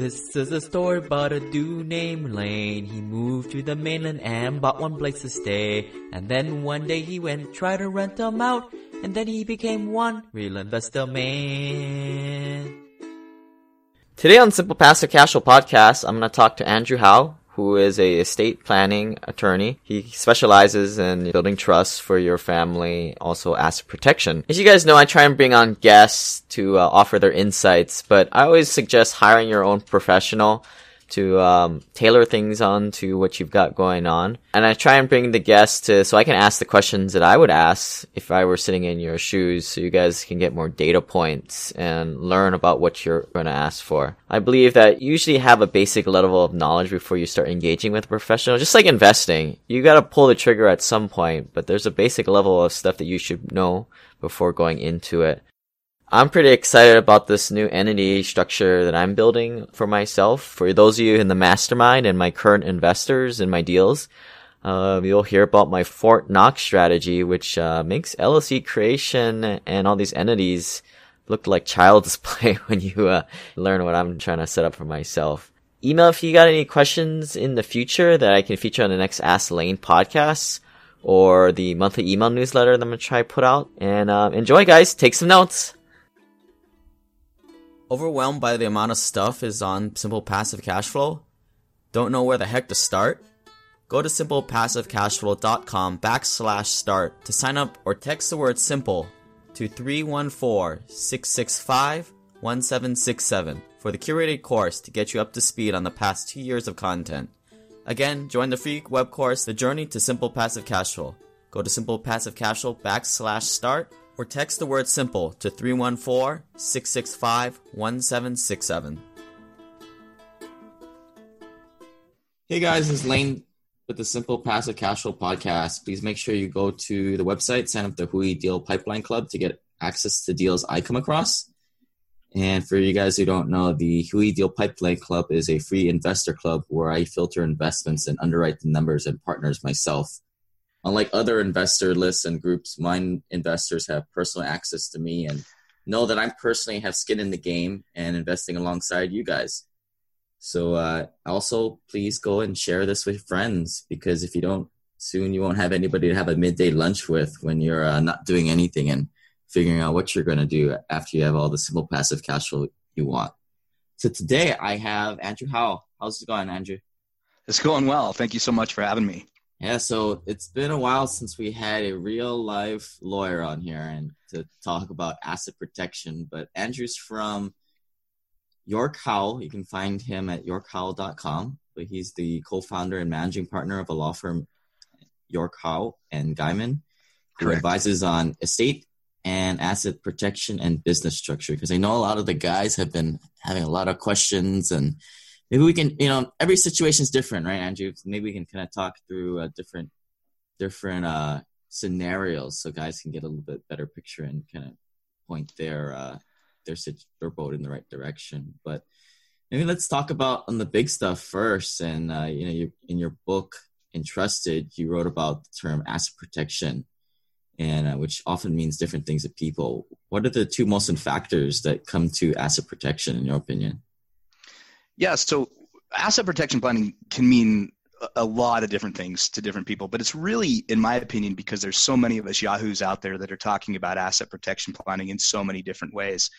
This is a story about a dude named Lane. He moved to the mainland and bought one place to stay. And then one day he went try to rent them out. And then he became one real investor man. Today on Simple Passive Cashflow Podcast, I'm going to talk to Andrew Howell, who is a estate planning attorney. He specializes in building trusts for your family, also asset protection. As you guys know, I try and bring on guests to uh, offer their insights, but I always suggest hiring your own professional to um, tailor things on to what you've got going on. And I try and bring the guests to so I can ask the questions that I would ask if I were sitting in your shoes so you guys can get more data points and learn about what you're going to ask for. I believe that you usually have a basic level of knowledge before you start engaging with a professional. Just like investing, you got to pull the trigger at some point, but there's a basic level of stuff that you should know before going into it. I'm pretty excited about this new entity structure that I'm building for myself. For those of you in the mastermind and my current investors in my deals, uh, you'll hear about my Fort Knox strategy, which uh, makes LLC creation and all these entities look like child's play when you uh, learn what I'm trying to set up for myself. Email if you got any questions in the future that I can feature on the next Ask Lane podcast or the monthly email newsletter that I'm going to try put out. And uh, enjoy, guys. Take some notes overwhelmed by the amount of stuff is on Simple Passive Cash Flow? Don't know where the heck to start? Go to simplepassivecashflow.com backslash start to sign up or text the word simple to 314-665-1767 for the curated course to get you up to speed on the past two years of content. Again, join the free web course, The Journey to Simple Passive Cash Flow. Go to simplepassivecashflow backslash start or text the word simple to 314 665 1767. Hey guys, this is Lane with the Simple Passive Cashflow podcast. Please make sure you go to the website, sign up the Hui Deal Pipeline Club to get access to deals I come across. And for you guys who don't know, the Hui Deal Pipeline Club is a free investor club where I filter investments and underwrite the numbers and partners myself. Unlike other investor lists and groups, mine investors have personal access to me and know that I personally have skin in the game and investing alongside you guys. So uh, also, please go and share this with friends because if you don't, soon you won't have anybody to have a midday lunch with when you're uh, not doing anything and figuring out what you're going to do after you have all the simple passive cash flow you want. So today I have Andrew Howell. How's it going, Andrew? It's going well. Thank you so much for having me. Yeah, so it's been a while since we had a real life lawyer on here and to talk about asset protection. But Andrew's from York Howell. You can find him at yorkhowell.com. But he's the co-founder and managing partner of a law firm, York Howell and Guymon, who Correct. advises on estate and asset protection and business structure. Because I know a lot of the guys have been having a lot of questions and maybe we can you know every situation is different right andrew? Maybe we can kind of talk through different different uh scenarios so guys can get a little bit better picture and kind of point their uh their their boat in the right direction. But maybe let's talk about on the big stuff first and uh you know you in your book entrusted you wrote about the term asset protection and uh, which often means different things to people. What are the two most important factors that come to asset protection in your opinion yeah, so asset protection planning can mean a lot of different things to different people, but it's really, in my opinion, because there's so many of us yahoos out there that are talking about asset protection planning in so many different ways.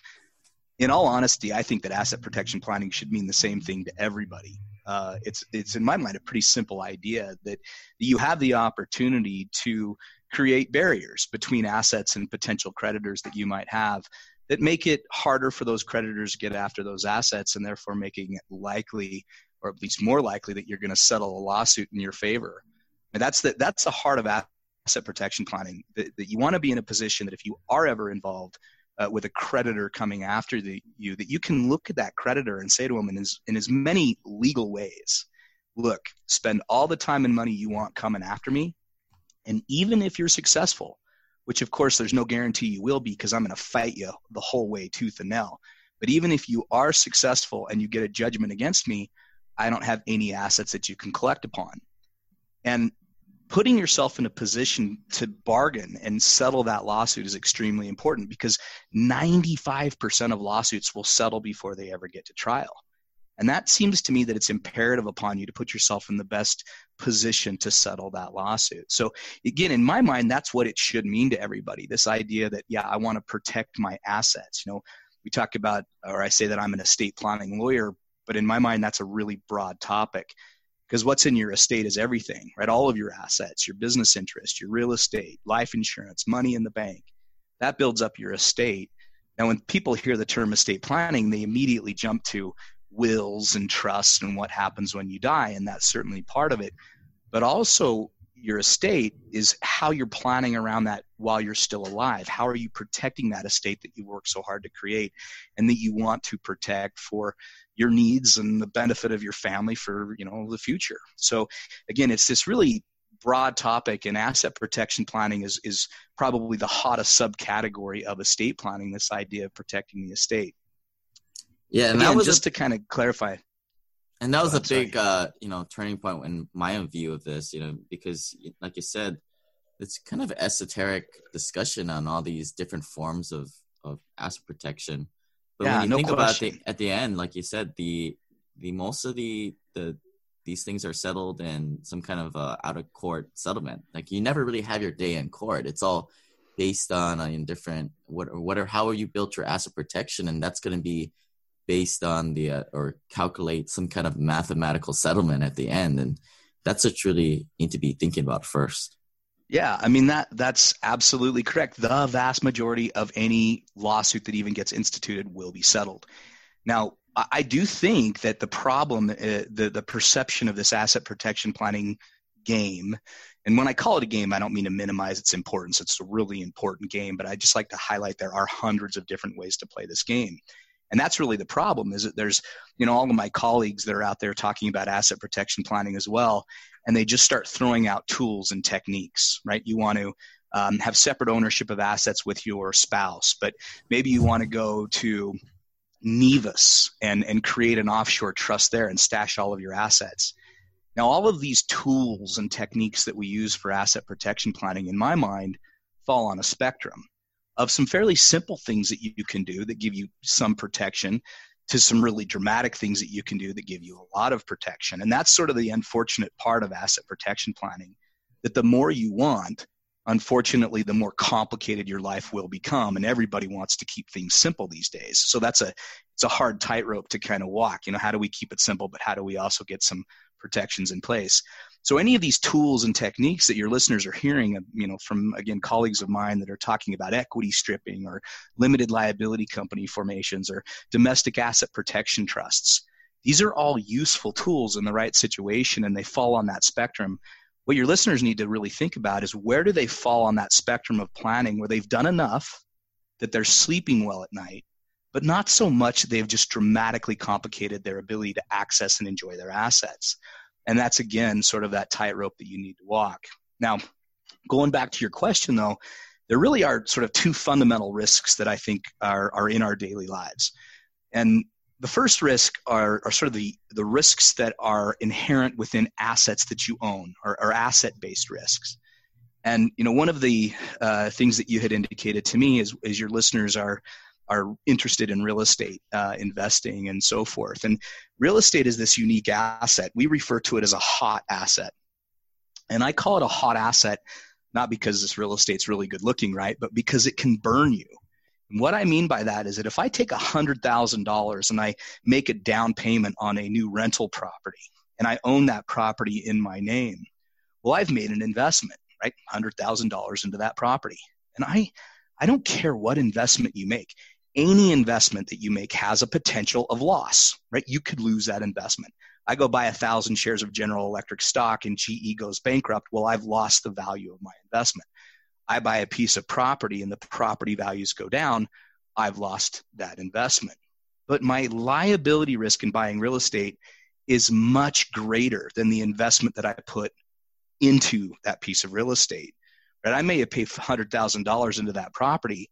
In all honesty, I think that asset protection planning should mean the same thing to everybody. Uh, it's it's in my mind a pretty simple idea that you have the opportunity to create barriers between assets and potential creditors that you might have that make it harder for those creditors to get after those assets and therefore making it likely or at least more likely that you're going to settle a lawsuit in your favor. And that's the that's the heart of asset protection planning that, that you want to be in a position that if you are ever involved uh, with a creditor coming after the, you that you can look at that creditor and say to him in as, in as many legal ways look spend all the time and money you want coming after me and even if you're successful which of course there's no guarantee you will be because I'm going to fight you the whole way tooth and nail. But even if you are successful and you get a judgment against me, I don't have any assets that you can collect upon. And putting yourself in a position to bargain and settle that lawsuit is extremely important because 95% of lawsuits will settle before they ever get to trial. And that seems to me that it's imperative upon you to put yourself in the best position to settle that lawsuit. So, again, in my mind, that's what it should mean to everybody this idea that, yeah, I want to protect my assets. You know, we talk about, or I say that I'm an estate planning lawyer, but in my mind, that's a really broad topic because what's in your estate is everything, right? All of your assets, your business interest, your real estate, life insurance, money in the bank. That builds up your estate. Now, when people hear the term estate planning, they immediately jump to wills and trusts and what happens when you die, and that's certainly part of it. But also, your estate is how you're planning around that while you're still alive. How are you protecting that estate that you worked so hard to create and that you want to protect for your needs and the benefit of your family for you know the future so again it's this really broad topic and asset protection planning is is probably the hottest subcategory of estate planning this idea of protecting the estate yeah and again, that was just a, to kind of clarify. And that was Oh, a big uh you know turning point in my own view of this you know because like you said it's kind of esoteric discussion on all these different forms of of asset protection. But Yeah, when you no think about the question. at the end like you said the the most of the the these things are settled in some kind of uh, out of court settlement. Like you never really have your day in court. It's all based on uh, in different what or what or how are you built your asset protection? And that's going to be based on the uh, or calculate some kind of mathematical settlement at the end and that's what really need to be thinking about first Yeah, I mean that that's absolutely correct. The vast majority of any lawsuit that even gets instituted will be settled. Now, I I do think that the problem, uh, the the perception of this asset protection planning game, and when I call it a game, I don't mean to minimize its importance. It's a really important game, but I just like to highlight there are hundreds of different ways to play this game. And that's really the problem is that there's, you know, all of my colleagues that are out there talking about asset protection planning as well and they just start throwing out tools and techniques, right? You want to um, have separate ownership of assets with your spouse, but maybe you want to go to Nevis and, and create an offshore trust there and stash all of your assets. Now, all of these tools and techniques that we use for asset protection planning, in my mind, fall on a spectrum of some fairly simple things that you can do that give you some protection to some really dramatic things that you can do that give you a lot of protection. And that's sort of the unfortunate part of asset protection planning that the more you want, unfortunately, the more complicated your life will become. And everybody wants to keep things simple these days. So that's a it's a hard tightrope to kind of walk. You know, how do we keep it simple, but how do we also get some protections in place? So any of these tools and techniques that your listeners are hearing, um, you know, from again colleagues of mine that are talking about equity stripping or limited liability company formations or domestic asset protection trusts, these are all useful tools in the right situation and they fall on that spectrum. What your listeners need to really think about is where do they fall on that spectrum of planning where they've done enough that they're sleeping well at night, but not so much they've just dramatically complicated their ability to access and enjoy their assets. And that's again sort of that tightrope that you need to walk. Now, going back to your question though, there really are sort of two fundamental risks that I think are, are in our daily lives. And the first risk are, are sort of the, the risks that are inherent within assets that you own or, or asset based risks. And you know, one of the uh, things that you had indicated to me is, is your listeners are are interested in real estate uh, investing and so forth. And real estate is this unique asset. We refer to it as a hot asset, and I call it a hot asset not because this real estate's really good looking, right, but because it can burn you. And what I mean by that is that if I take $100,000 and I make a down payment on a new rental property and I own that property in my name, well, I've made an investment, right? $100,000 into that property. And I, I don't care what investment you make. Any investment that you make has a potential of loss, right? You could lose that investment. I go buy a thousand shares of General Electric stock and GE goes bankrupt. Well, I've lost the value of my investment. I buy a piece of property and the property values go down. I've lost that investment. But my liability risk in buying real estate is much greater than the investment that I put into that piece of real estate. Right? I may have paid $100,000 into that property,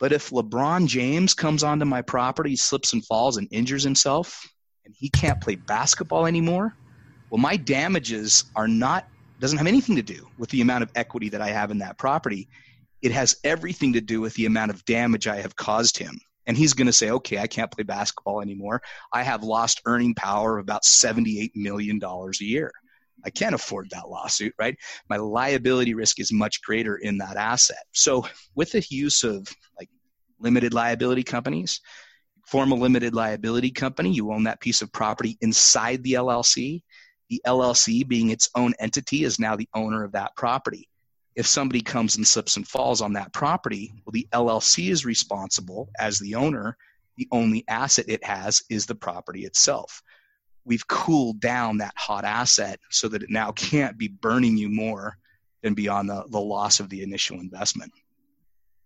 but if LeBron James comes onto my property, slips and falls and injures himself, and he can't play basketball anymore, well, my damages are not doesn't have anything to do with the amount of equity that I have in that property. It has everything to do with the amount of damage I have caused him And he's going to say, okay, I can't play basketball anymore. I have lost earning power of about $78 million a year. I can't afford that lawsuit, right? My liability risk is much greater in that asset. So, with the use of like limited liability companies, form a limited liability company, you own that piece of property inside the LLC. The LLC, being its own entity, is now the owner of that property if somebody comes and slips and falls on that property, well, the LLC is responsible as the owner. The only asset it has is the property itself. We've cooled down that hot asset so that it now can't be burning you more than beyond the, the loss of the initial investment.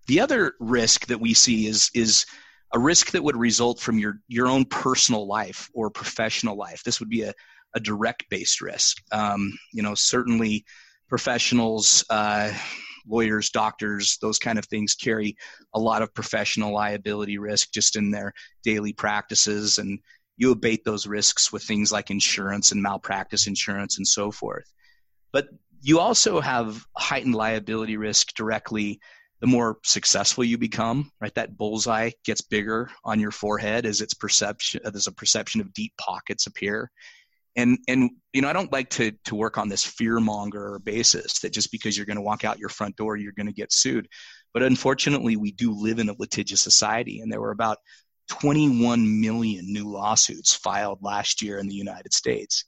The other risk that we see is, is a risk that would result from your, your own personal life or professional life. This would be a, a direct based risk. Um, you know, certainly professionals, uh, lawyers, doctors, those kind of things carry a lot of professional liability risk just in their daily practices. And you abate those risks with things like insurance and malpractice insurance and so forth. But you also have heightened liability risk directly the more successful you become, right? That bullseye gets bigger on your forehead as its perception, as a perception of deep pockets appear and and you know i don't like to to work on this fear monger basis that just because you're going to walk out your front door you're going to get sued but unfortunately we do live in a litigious society and there were about 21 million new lawsuits filed last year in the united states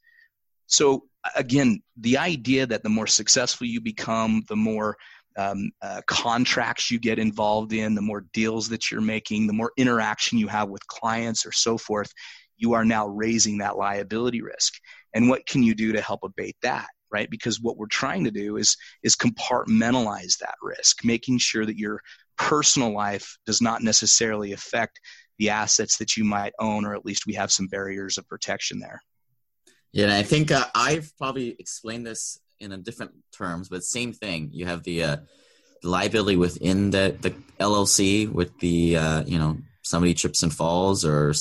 so again the idea that the more successful you become the more um, uh, contracts you get involved in the more deals that you're making the more interaction you have with clients or so forth you are now raising that liability risk. And what can you do to help abate that? Right? Because what we're trying to do is is compartmentalize that risk, making sure that your personal life does not necessarily affect the assets that you might own, or at least we have some barriers of protection there. Yeah, and I think uh, I've probably explained this in a different terms, but same thing. You have the uh, liability within the the LLC with the uh, you know somebody trips and falls or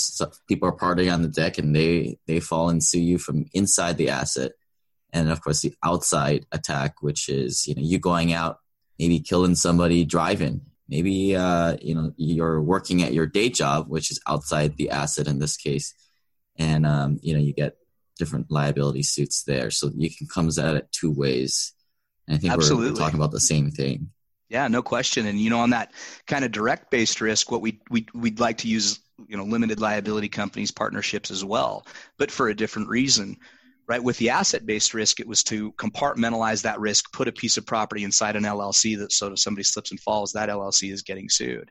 people are partying on the deck and they they fall and sue you from inside the asset and of course the outside attack which is you know you going out maybe killing somebody driving maybe uh, you know you're working at your day job which is outside the asset in this case and um, you know you get different liability suits there so you can comes at it two ways and i think Absolutely. we're talking about the same thing yeah, no question. And you know, on that kind of direct based risk, what we we we'd like to use, you know, limited liability companies partnerships as well, but for a different reason. Right? With the asset based risk, it was to compartmentalize that risk, put a piece of property inside an LLC that so if somebody slips and falls, that LLC is getting sued.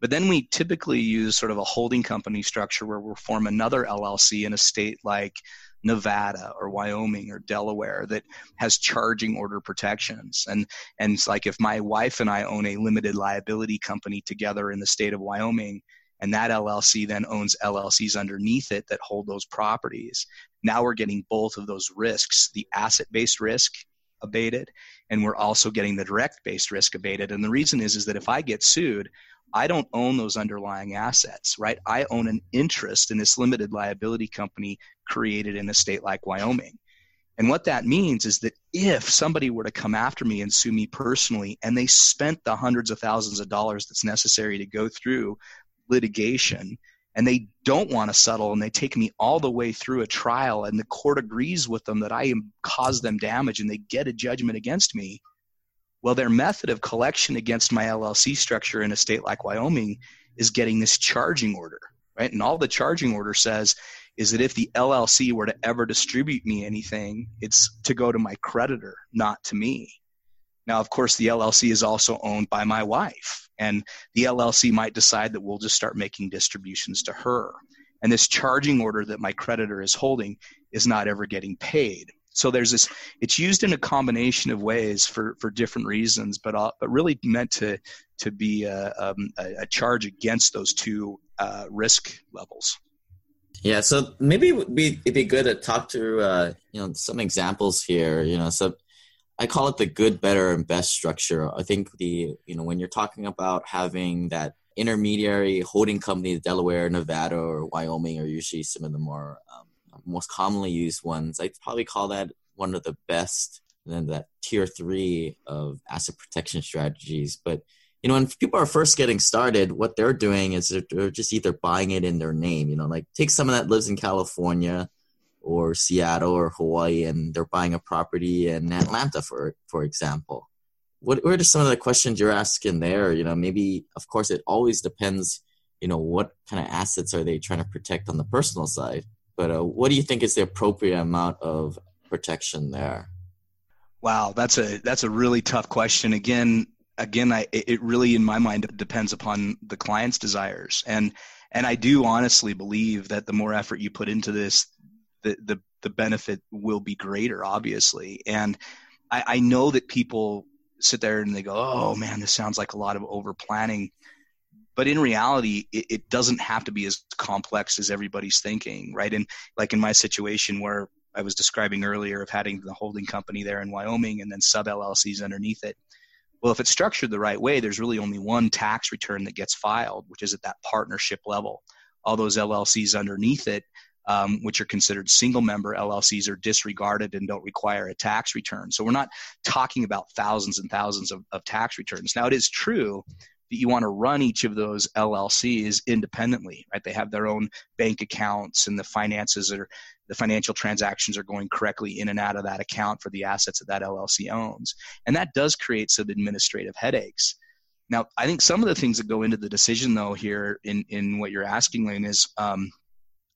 But then we typically use sort of a holding company structure where we'll form another LLC in a state like Nevada or Wyoming or Delaware that has charging order protections. And and it's like if my wife and I own a limited liability company together in the state of Wyoming, and that LLC then owns LLCs underneath it that hold those properties. Now we're getting both of those risks, the asset-based risk abated, and we're also getting the direct-based risk abated. And the reason is is that if I get sued, I don't own those underlying assets, right? I own an interest in this limited liability company created in a state like Wyoming. And what that means is that if somebody were to come after me and sue me personally, and they spent the hundreds of thousands of dollars that's necessary to go through litigation, and they don't want to settle, and they take me all the way through a trial, and the court agrees with them that I caused them damage, and they get a judgment against me, well, their method of collection against my LLC structure in a state like Wyoming is getting this charging order, right? And all the charging order says is that if the LLC were to ever distribute me anything, it's to go to my creditor, not to me. Now, of course, the LLC is also owned by my wife, and the LLC might decide that we'll just start making distributions to her. And this charging order that my creditor is holding is not ever getting paid. So there's this. It's used in a combination of ways for for different reasons, but uh, but really meant to to be a, um, a charge against those two uh, risk levels. Yeah, so maybe it'd be, it'd be good to talk to uh, you know some examples here. You know, so I call it the good, better, and best structure. I think the you know when you're talking about having that intermediary holding company, Delaware, Nevada, or Wyoming are usually some of the more um, most commonly used ones. I'd probably call that one of the best, and then that tier three of asset protection strategies. But you know, when people are first getting started, what they're doing is they're, they're just either buying it in their name. You know, like take someone that lives in California or Seattle or Hawaii, and they're buying a property in Atlanta, for for example. What, what are some of the questions you're asking there? You know, maybe of course it always depends. You know, what kind of assets are they trying to protect on the personal side? But uh, what do you think is the appropriate amount of protection there? Wow, that's a that's a really tough question. Again, again, I, it really, in my mind, depends upon the client's desires, and and I do honestly believe that the more effort you put into this, the the, the benefit will be greater, obviously. And I, I know that people sit there and they go, "Oh man, this sounds like a lot of over planning." But in reality, it, it doesn't have to be as complex as everybody's thinking, right? And like in my situation where I was describing earlier of having the holding company there in Wyoming and then sub LLCs underneath it. Well, if it's structured the right way, there's really only one tax return that gets filed, which is at that partnership level. All those LLCs underneath it, um, which are considered single member LLCs, are disregarded and don't require a tax return. So we're not talking about thousands and thousands of, of tax returns. Now, it is true that you want to run each of those LLCs independently, right? They have their own bank accounts and the finances are the financial transactions are going correctly in and out of that account for the assets that that LLC owns. And that does create some administrative headaches. Now, I think some of the things that go into the decision, though, here in, in what you're asking, Lane, is um,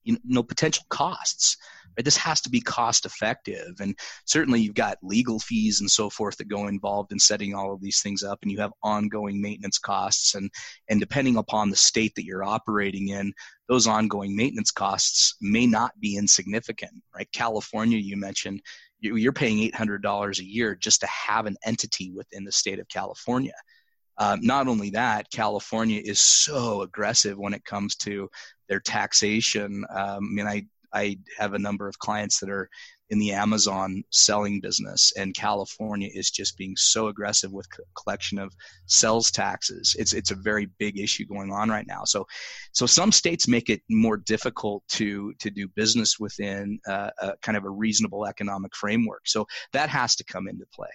you know potential costs right? This has to be cost effective and certainly you've got legal fees and so forth that go involved in setting all of these things up and you have ongoing maintenance costs. And and depending upon the state that you're operating in those ongoing maintenance costs may not be insignificant right? California you mentioned you're paying $800 a year just to have an entity within the state of california. Uh, not only that, California is so aggressive when it comes to their taxation. Um, I mean, I I have a number of clients that are in the Amazon selling business, and California is just being so aggressive with collection of sales taxes. It's it's a very big issue going on right now. So, so some states make it more difficult to to do business within uh, a kind of a reasonable economic framework. So that has to come into play.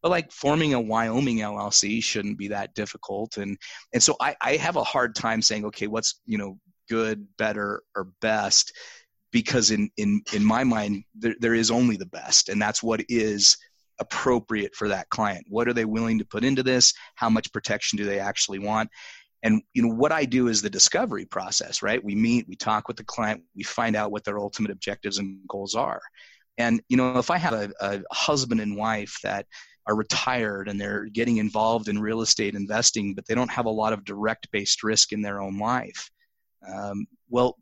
But like forming a Wyoming LLC shouldn't be that difficult, and and so I, I have a hard time saying, okay, what's you know good, better, or best because in in in my mind there, there is only the best and that's what is appropriate for that client. What are they willing to put into this? How much protection do they actually want? And you know what i do is the discovery process right? We meet we talk with the client we find out what their ultimate objectives and goals are. And you know if i have a, a husband and wife that are retired and they're getting involved in real estate investing but they don't have a lot of direct based risk in their own life um, well,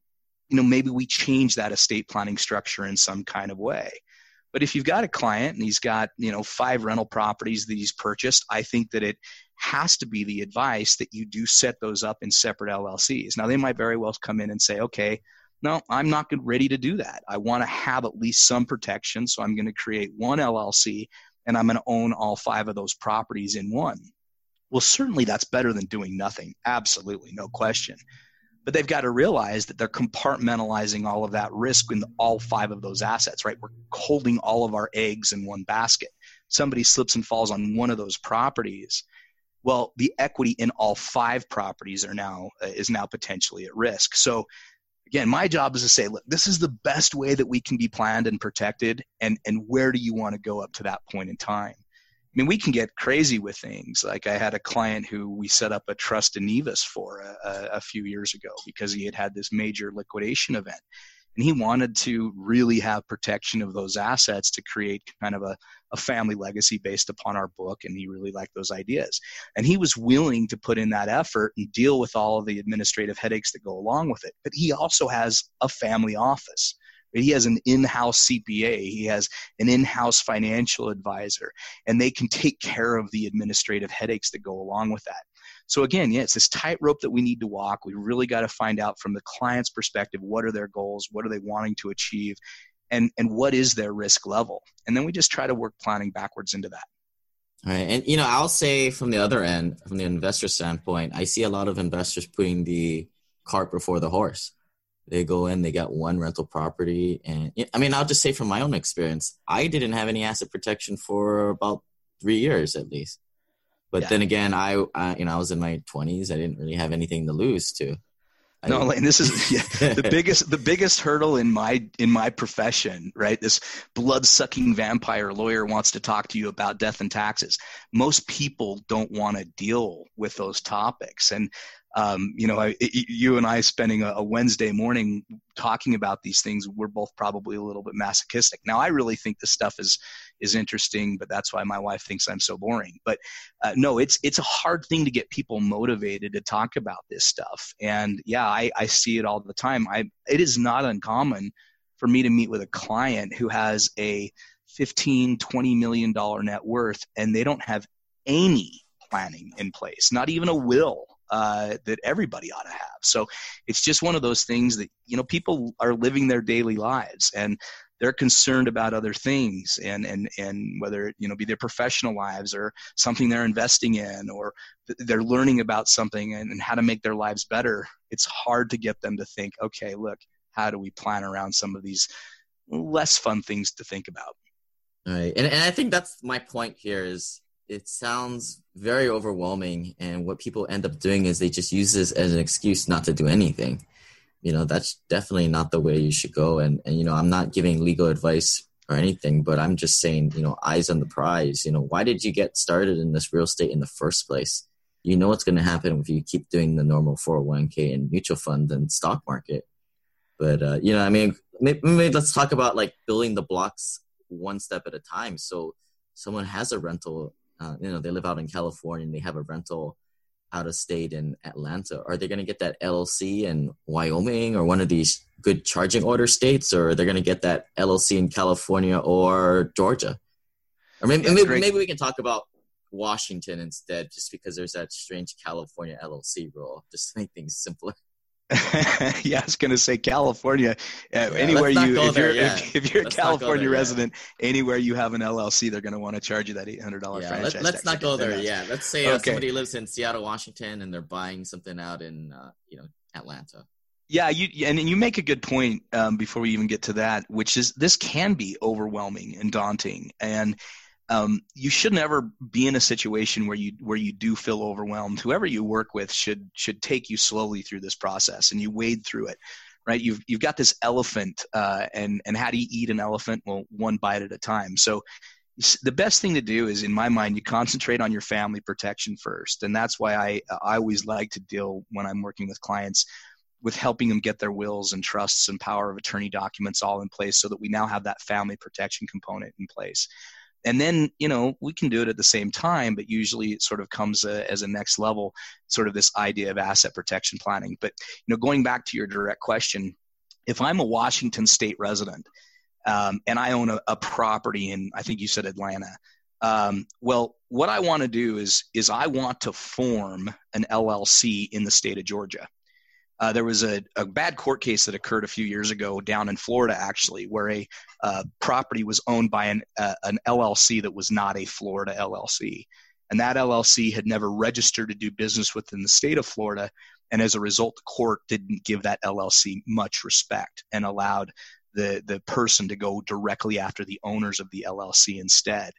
you know, maybe we change that estate planning structure in some kind of way. But if you've got a client and he's got, you know, five rental properties that he's purchased, I think that it has to be the advice that you do set those up in separate LLCs. Now, they might very well come in and say, okay, no, I'm not ready to do that. I want to have at least some protection. So I'm going to create one LLC and I'm going to own all five of those properties in one. Well, certainly that's better than doing nothing. Absolutely, no question but they've got to realize that they're compartmentalizing all of that risk in all five of those assets right? We're holding all of our eggs in one basket. Somebody slips and falls on one of those properties. Well the equity in all five properties are now uh, is now potentially at risk. So again my job is to say look this is the best way that we can be planned and protected and and where do you want to go up to that point in time I mean, we can get crazy with things. Like I had a client who we set up a trust in Nevis for a, a, few years ago because he had had this major liquidation event. And he wanted to really have protection of those assets to create kind of a, a family legacy based upon our book. And he really liked those ideas. And he was willing to put in that effort and deal with all of the administrative headaches that go along with it. But he also has a family office he has an in-house CPA, he has an in-house financial advisor, and they can take care of the administrative headaches that go along with that. So again, yeah, it's this tightrope that we need to walk. We really got to find out from the client's perspective what are their goals, what are they wanting to achieve, and and what is their risk level, and then we just try to work planning backwards into that. All right, and you know, I'll say from the other end, from the investor standpoint, I see a lot of investors putting the cart before the horse. They go in, they got one rental property. And I mean, I'll just say from my own experience, I didn't have any asset protection for about three years at least. But Yeah. then again, I, I you know I was in my 20s. I didn't really have anything to lose to. I No, and this is yeah, the biggest the biggest hurdle in my in my profession, right? This blood sucking vampire lawyer wants to talk to you about death and taxes. Most people don't want to deal with those topics, and um, you know, I, you and I spending a, a Wednesday morning talking about these things, we're both probably a little bit masochistic. Now, I really think this stuff is is interesting, but that's why my wife thinks I'm so boring. But uh, no, it's it's a hard thing to get people motivated to talk about this stuff. And yeah, I, I see it all the time. I it is not uncommon for me to meet with a client who has a 15 20 million dollar net worth and they don't have any planning in place not even a will uh, that everybody ought to have. So it's just one of those things that you know people are living their daily lives and they're concerned about other things and and and whether you know be their professional lives or something they're investing in or th- they're learning about something and, and how to make their lives better. It's hard to get them to think okay look how do we plan around some of these less fun things to think about? Right. And, and I think that's my point here is it sounds very overwhelming. And what people end up doing is they just use this as an excuse not to do anything. You know, that's definitely not the way you should go. And, and, you know, I'm not giving legal advice or anything, but I'm just saying, you know, eyes on the prize. You know, why did you get started in this real estate in the first place? You know what's going to happen if you keep doing the normal 401k and mutual fund and stock market. But, uh, you know, I mean, maybe, maybe let's talk about like building the blocks one step at a time. So someone has a rental, uh, you know, they live out in California and they have a rental out of state in Atlanta. Are they going to get that LLC in Wyoming or one of these good charging order states, or are they going to get that LLC in California or Georgia? Or maybe, maybe, maybe we can talk about Washington instead, just because there's that strange California LLC rule, just to make things simpler. yeah, I was going to say California. Uh, Yeah, anywhere you, if you're if, if you're a Let's California resident, anywhere you have an LLC, they're going to want to charge you that eight hundred dollar Yeah, franchise. let, us not go there. Yeah, let's say uh, Okay. somebody lives in Seattle, Washington, and they're buying something out in uh, you know Atlanta. Yeah, you and you make a good point um, before we even get to that, which is this can be overwhelming and daunting, and um, you should never be in a situation where you where you do feel overwhelmed. Whoever you work with should should take you slowly through this process, and you wade through it. Right? You've you've got this elephant, uh, and and how do you eat an elephant? Well, one bite at a time. So the best thing to do is in my mind you concentrate on your family protection first and that's why i i always like to deal when i'm working with clients with helping them get their wills and trusts and power of attorney documents all in place so that we now have that family protection component in place and then you know we can do it at the same time but usually it sort of comes uh as a next level sort of this idea of asset protection planning. But you know going back to your direct question if i'm a washington state resident um, and i own a, a property in i think you said atlanta um, well what i want to do is is i want to form an llc in the state of georgia uh, there was a, a bad court case that occurred a few years ago down in Florida, actually, where a uh, property was owned by an, uh, an LLC that was not a Florida LLC. And that LLC had never registered to do business within the state of Florida. And as a result, the court didn't give that LLC much respect and allowed the, the person to go directly after the owners of the LLC instead.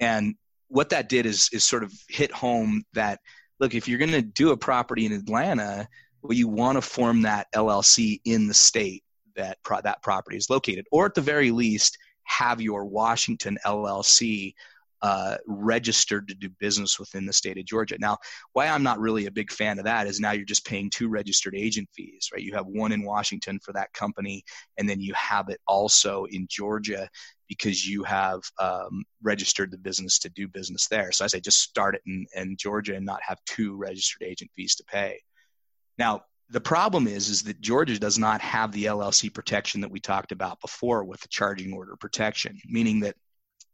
And what that did is, is sort of hit home that, look, if you're going to do a property in Atlanta, well, you want to form that LLC in the state that pro- that property is located, or at the very least, have your Washington LLC uh, registered to do business within the state of Georgia. Now, why I'm not really a big fan of that is now you're just paying two registered agent fees, right? You have one in Washington for that company, and then you have it also in Georgia because you have um, registered the business to do business there. So I say just start it in, in Georgia and not have two registered agent fees to pay. Now, the problem is is that Georgia does not have the LLC protection that we talked about before with the charging order protection, meaning that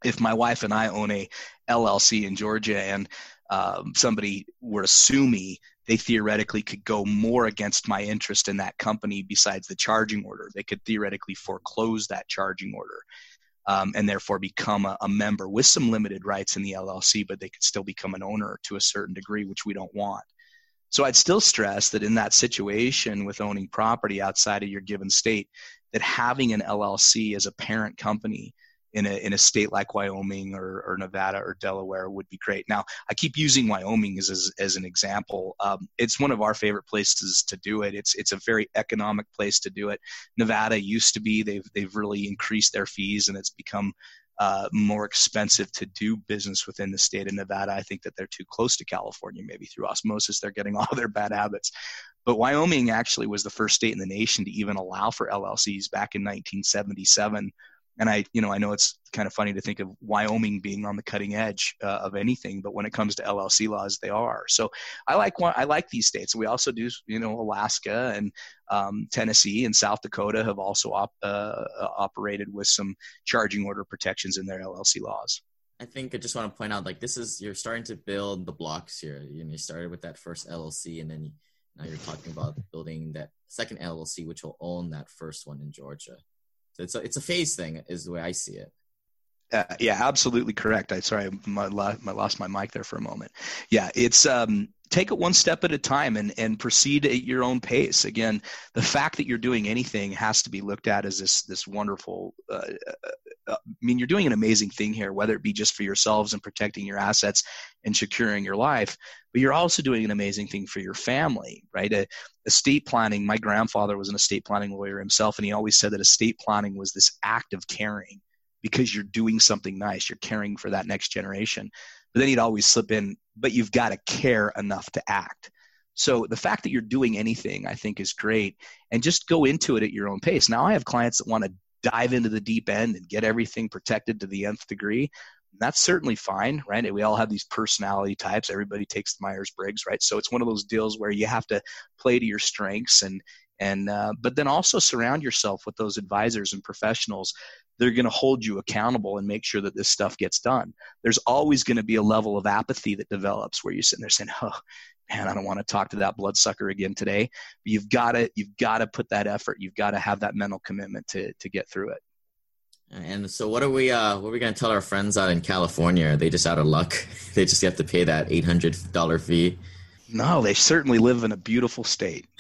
if my wife and I own a LLC in Georgia and um, somebody were to sue me, they theoretically could go more against my interest in that company besides the charging order. They could theoretically foreclose that charging order. Um, and therefore become a, a member with some limited rights in the LLC, but they could still become an owner to a certain degree, which we don't want. So I'd still stress that in that situation with owning property outside of your given state, that having an LLC as a parent company in a in a state like Wyoming or, or Nevada or Delaware would be great. Now, I keep using Wyoming as as, as an example. Um, it's one of our favorite places to do it. It's it's a very economic place to do it. Nevada used to be. They've they've really increased their fees and it's become uh, more expensive to do business within the state of Nevada. I think that they're too close to California, maybe through osmosis, they're getting all their bad habits. But Wyoming actually was the first state in the nation to even allow for LLCs back in 1977 and I, you know, I know it's kind of funny to think of Wyoming being on the cutting edge uh, of anything, but when it comes to LLC laws, they are. So I like I like these states. We also do, you know, Alaska and um, Tennessee and South Dakota have also op, uh, uh operated with some charging order protections in their LLC laws. I think I just want to point out, like this is you're starting to build the blocks here. You know, you started with that first LLC, and then you, now you're talking about building that second LLC, which will own that first one in Georgia. It's a, it's a phase thing, is the way I see it. Uh, yeah, absolutely correct. I sorry, I, lost my mic there for a moment. Yeah, it's um, take it one step at a time and and proceed at your own pace. Again, the fact that you're doing anything has to be looked at as this this wonderful. Uh, uh, uh, I mean, you're doing an amazing thing here, whether it be just for yourselves and protecting your assets and securing your life, but you're also doing an amazing thing for your family, right? A, estate planning. My grandfather was an estate planning lawyer himself, and he always said that estate planning was this act of caring because you're doing something nice. You're caring for that next generation. But then he'd always slip in, but you've got to care enough to act. So the fact that you're doing anything, I think, is great. And just go into it at your own pace. Now, I have clients that want to dive into the deep end and get everything protected to the nth degree. That's certainly fine, right? We all have these personality types. Everybody takes Myers Briggs, right? So it's one of those deals where you have to play to your strengths and and uh, but then also surround yourself with those advisors and professionals they're going to hold you accountable and make sure that this stuff gets done. There's always going to be a level of apathy that develops where you're sitting there saying oh man i don't want to talk to that bloodsucker again today. But you've got to you've got to put that effort you've got to have that mental commitment to to get through it. And so what are we uh what are we going to tell our friends out in california? Are they just out of luck? They just have to pay that $800 fee? No they certainly live in a beautiful state.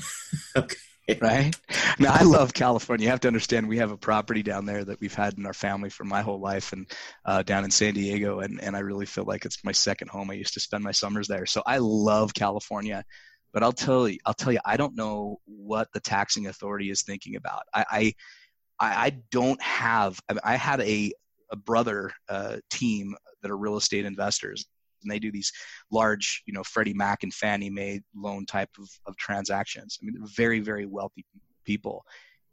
Okay right? Now, I love California. You have to understand we have a property down there that we've had in our family for my whole life, and uh, down in San Diego, and and I really feel like it's my second home. I used to spend my summers there, so I love California. But I'll tell you, I'll tell you, I don't know what the taxing authority is thinking about. I I, I don't have. I, mean, I had a a brother uh, team that are real estate investors and they do these large, you know, Freddie Mac and Fannie Mae loan type of, of transactions. I mean, they're very, very wealthy people.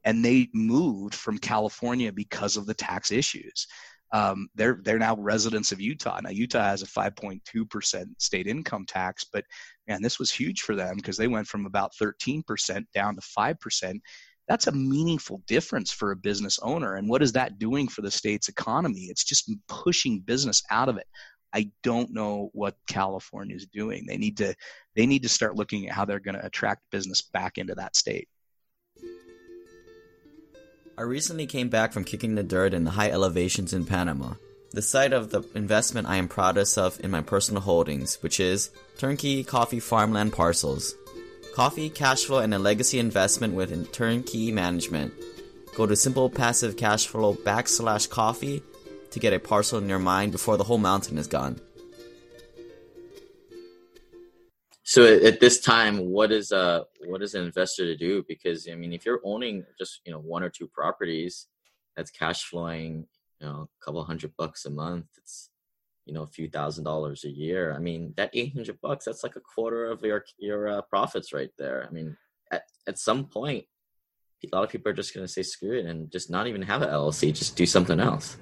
And they moved from California because of the tax issues. Um, they're they're now residents of Utah. Now Utah has a 5.2 percent state income tax, but man, this was huge for them because they went from about 13 percent down to five percent. That's a meaningful difference for a business owner. And what is that doing for the state's economy? It's just pushing business out of it. I don't know what California is doing. They need to they need to start looking at how they're going to attract business back into that state. I recently came back from kicking the dirt in the high elevations in Panama. The site of the investment I am proudest of in my personal holdings, which is turnkey coffee farmland parcels. Coffee, cash flow, and a legacy investment with turnkey management. Go to Simple Passive Cash Flow backslash coffee to get a parcel in your mind before the whole mountain is gone. So at this time, what is uh what is an investor to do? Because I mean, if you're owning just you know one or two properties, that's cash flowing you know a couple hundred bucks a month. It's you know a few thousand dollars a year. I mean, that eight hundred bucks that's like a quarter of your your uh, profits right there. I mean, at at some point, a lot of people are just going to say screw it and just not even have an LLC, just do something else.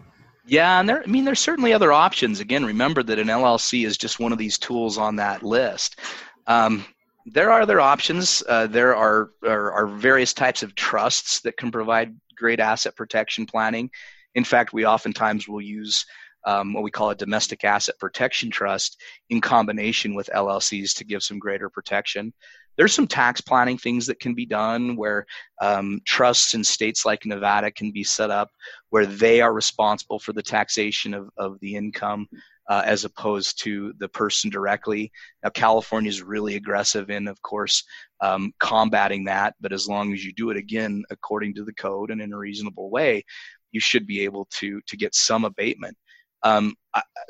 Yeah, and there I mean there's certainly other options. Again, remember that an LLC is just one of these tools on that list. Um, there are other options. Uh, there are, are, are various types of trusts that can provide great asset protection planning. In fact, we oftentimes will use um, what we call a domestic asset protection trust in combination with LLCs to give some greater protection there's some tax planning things that can be done where um, trusts in states like Nevada can be set up where they are responsible for the taxation of, of the income uh, as opposed to the person directly. Now, California is really aggressive in, of course, um, combating that, but as long as you do it again according to the code and in a reasonable way, you should be able to to get some abatement. Um,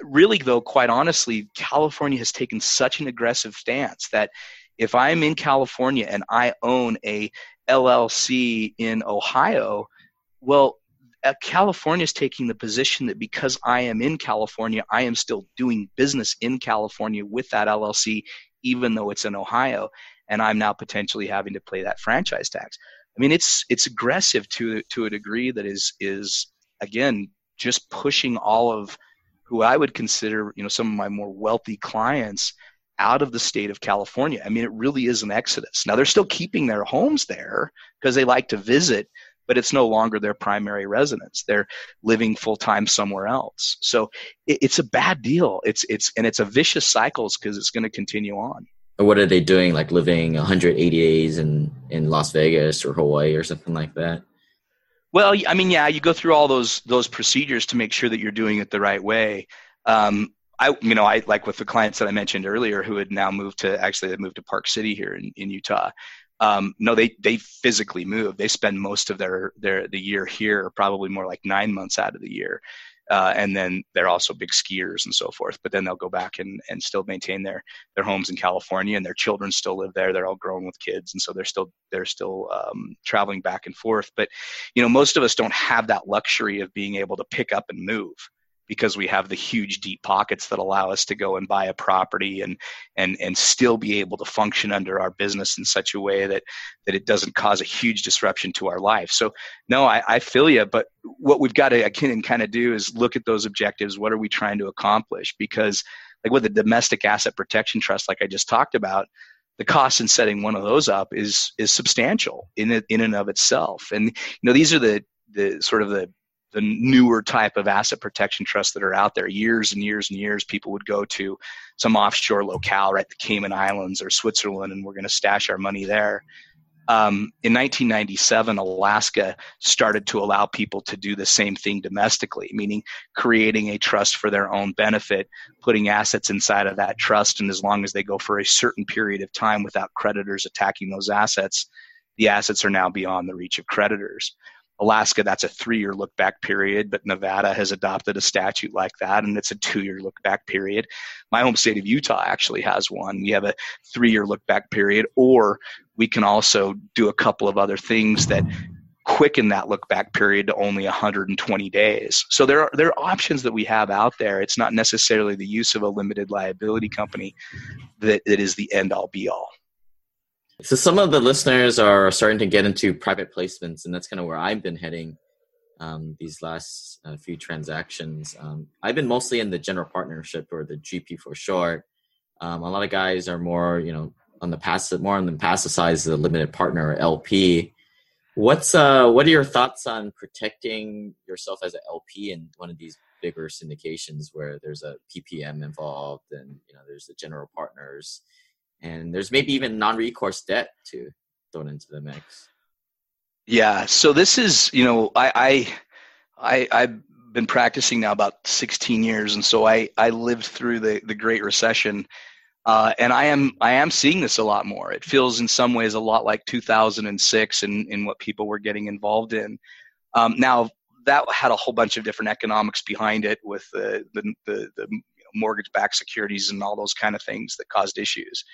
really, though, quite honestly, California has taken such an aggressive stance that if I'm in California and I own a LLC in Ohio, well, uh, California is taking the position that because I am in California, I am still doing business in California with that LLC, even though it's in Ohio, and I'm now potentially having to pay that franchise tax. I mean, it's it's aggressive to to a degree that is is again just pushing all of who I would consider, you know, some of my more wealthy clients out of the state of California. I mean, it really is an exodus. Now they're still keeping their homes there because they like to visit, but it's no longer their primary residence. They're living full time somewhere else. So it, it's a bad deal. It's it's and it's a vicious cycle because it's going to continue on. What are they doing? Like living 180 days in in Las Vegas or Hawaii or something like that? Well, I mean, yeah, you go through all those those procedures to make sure that you're doing it the right way. Um, I, you know, I like with the clients that I mentioned earlier who had now moved to actually they moved to Park City here in, in Utah. Um, no, they they physically move. They spend most of their their the year here, probably more like nine months out of the year. Uh, and then they're also big skiers and so forth. But then they'll go back and, and still maintain their their homes in California, and their children still live there. They're all grown with kids, and so they're still they're still um, traveling back and forth. But you know, most of us don't have that luxury of being able to pick up and move because we have the huge deep pockets that allow us to go and buy a property and and and still be able to function under our business in such a way that that it doesn't cause a huge disruption to our life. So no i, I feel you but what we've got to kind of do is look at those objectives. What are we trying to accomplish? Because like with a domestic asset protection trust like i just talked about the cost in setting one of those up is is substantial in in and of itself. And you know these are the the sort of the the newer type of asset protection trusts that are out there. Years and years and years, people would go to some offshore locale, right, the Cayman Islands or Switzerland, and we're going to stash our money there. Um, in 1997, Alaska started to allow people to do the same thing domestically, meaning creating a trust for their own benefit, putting assets inside of that trust, and as long as they go for a certain period of time without creditors attacking those assets, the assets are now beyond the reach of creditors. Alaska, that's a three year look back period, but Nevada has adopted a statute like that, and it's a two year look back period. My home state of Utah actually has one. We have a three year look back period, or we can also do a couple of other things that quicken that look back period to only 120 days. So there are there are options that we have out there. It's not necessarily the use of a limited liability company that, that is the end all be all. So some of the listeners are starting to get into private placements, and that's kind of where I've been heading um, these last uh, few transactions. Um, I've been mostly in the general partnership or the GP for short. Um, a lot of guys are more, you know, on the passive, more on the passive side is the limited partner or LP. What's uh, what are your thoughts on protecting yourself as an LP in one of these bigger syndications where there's a PPM involved and you know there's the general partners? And there's maybe even non-recourse debt to thrown into the mix. Yeah, so this is you know I I, I have been practicing now about 16 years, and so I I lived through the the Great Recession. Uh, and I am I am seeing this a lot more. It feels in some ways a lot like 2006 in, in what people were getting involved in. Um, now that had a whole bunch of different economics behind it with the the, the, the mortgage-backed securities and all those kind of things that caused issues.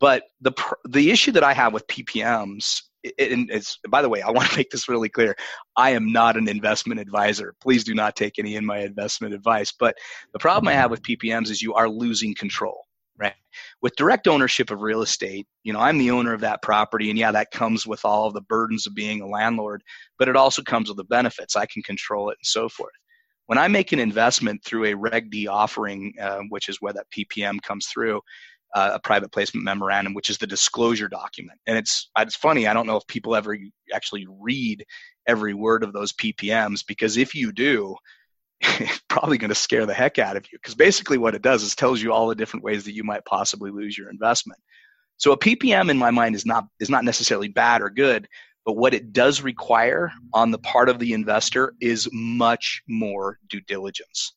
But the the issue that I have with PPMs, and it's by the way, I want to make this really clear. I am not an investment advisor. Please do not take any in my investment advice. But the problem I have with PPMs is you are losing control. Right. With direct ownership of real estate, you know, I'm the owner of that property, and yeah, that comes with all the burdens of being a landlord, but it also comes with the benefits. I can control it and so forth when I make an investment through a Reg D offering, uh, which is where that PPM comes through, uh, a private placement memorandum, which is the disclosure document. And it's it's funny. I don't know if people ever actually read every word of those PPMs because if you do, it's probably going to scare the heck out of you because basically what it does is tells you all the different ways that you might possibly lose your investment. So a PPM in my mind is not is not necessarily bad or good, but what it does require on the part of the investor is much more due diligence.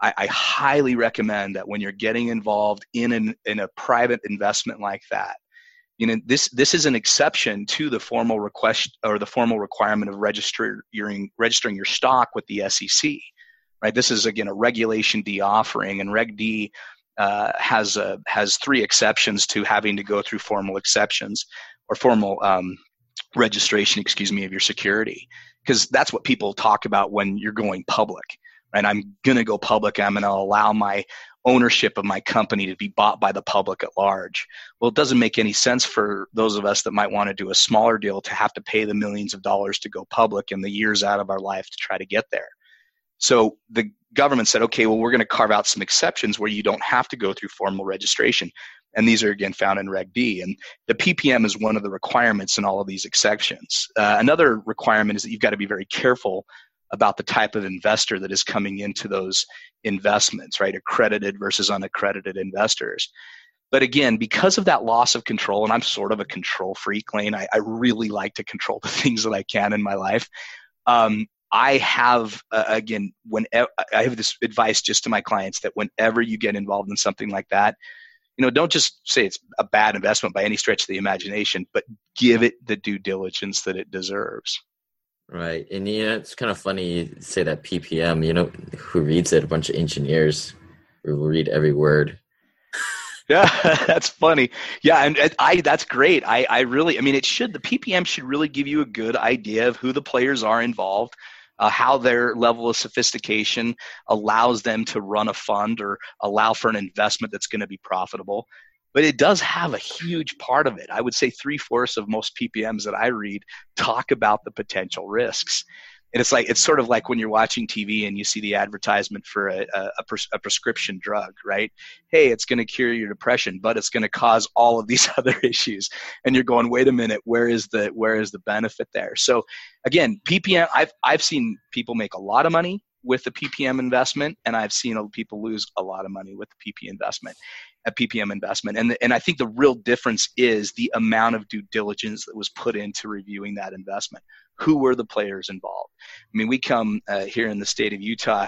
I, I highly recommend that when you're getting involved in an in a private investment like that, you know this this is an exception to the formal request or the formal requirement of registering registering your stock with the SEC right? This is again a regulation D offering and reg D uh, has a, has three exceptions to having to go through formal exceptions or formal um, registration excuse me of your security because that's what people talk about when you're going public right i'm going to go public i'm going to allow my ownership of my company to be bought by the public at large. Well, it doesn't make any sense for those of us that might want to do a smaller deal to have to pay the millions of dollars to go public and the years out of our life to try to get there. So the government said, okay, well, we're going to carve out some exceptions where you don't have to go through formal registration. And these are again found in Reg D. And the PPM is one of the requirements in all of these exceptions. Uh, another requirement is that you've got to be very careful about the type of investor that is coming into those investments, right? Accredited versus unaccredited investors. But again, because of that loss of control, and I'm sort of a control freak, Lane, I, I really like to control the things that I can in my life. Um, I have, uh, again, when I have this advice just to my clients that whenever you get involved in something like that, you know, don't just say it's a bad investment by any stretch of the imagination, but give it the due diligence that it deserves. Right. And you know, it's kind of funny you say that PPM, you know, who reads it? A bunch of engineers who read every word. yeah, that's funny. Yeah, and, and I that's great. I, I really I mean it should the PPM should really give you a good idea of who the players are involved. Uh, how their level of sophistication allows them to run a fund or allow for an investment that's going to be profitable but it does have a huge part of it. I would say three fourths of most PPMs that I read talk about the potential risks. And it's like it's sort of like when you're watching TV and you see the advertisement for a, a, pres- a prescription drug, right? Hey, it's going to cure your depression, but it's going to cause all of these other issues. And you're going, wait a minute, where is the where is the benefit there? So again, PPM, I've I've seen people make a lot of money with the PPM investment, and I've seen people lose a lot of money with the PP investment a PPM investment. And, and I think the real difference is the amount of due diligence that was put into reviewing that investment. Who were the players involved? I mean, we come uh, here in the state of Utah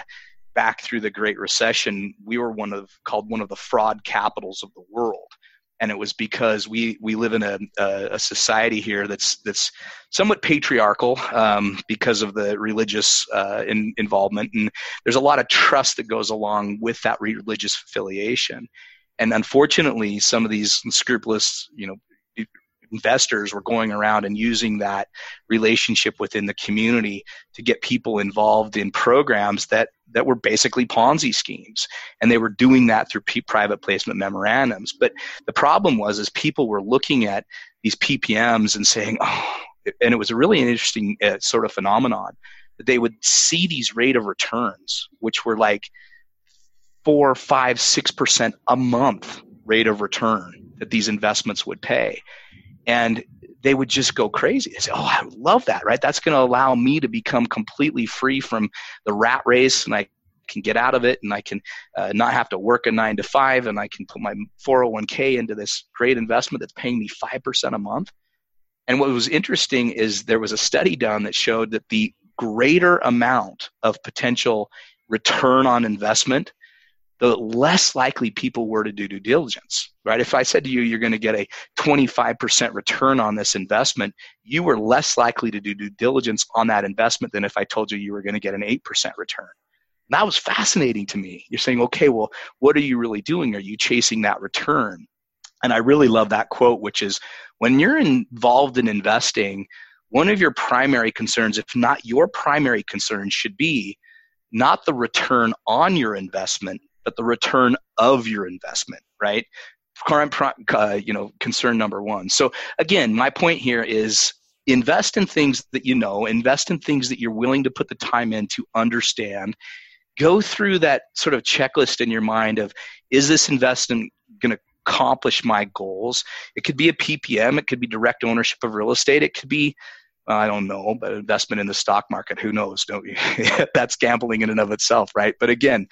back through the Great Recession. We were one of called one of the fraud capitals of the world. And it was because we, we live in a, a, society here that's that's somewhat patriarchal um, because of the religious uh, in, involvement, and there's a lot of trust that goes along with that religious affiliation. And unfortunately, some of these scrupulous, you know, investors were going around and using that relationship within the community to get people involved in programs that that were basically Ponzi schemes, and they were doing that through P- private placement memorandums. But the problem was, is people were looking at these PPMs and saying, "Oh," and it was a really interesting uh, sort of phenomenon that they would see these rate of returns, which were like four, five, six percent a month rate of return that these investments would pay. And they would just go crazy. They say, "Oh, I love that! Right? That's going to allow me to become completely free from the rat race, and I can get out of it, and I can uh, not have to work a nine to five, and I can put my 401k into this great investment that's paying me five percent a month." And what was interesting is there was a study done that showed that the greater amount of potential return on investment the less likely people were to do due diligence, right? If I said to you, you're going to get a 25% return on this investment, you were less likely to do due diligence on that investment than if I told you you were going to get an 8% return. And that was fascinating to me. You're saying, okay, well, what are you really doing? Are you chasing that return? And I really love that quote, which is when you're involved in investing, one of your primary concerns, if not your primary concern, should be not the return on your investment, but the return of your investment, right? Current, uh, you know, concern number one. So again, my point here is invest in things that you know, invest in things that you're willing to put the time in to understand. Go through that sort of checklist in your mind of is this investment going to accomplish my goals? It could be a PPM, it could be direct ownership of real estate, it could be I don't know, but investment in the stock market, who knows? Don't you? That's gambling in and of itself, right? But again,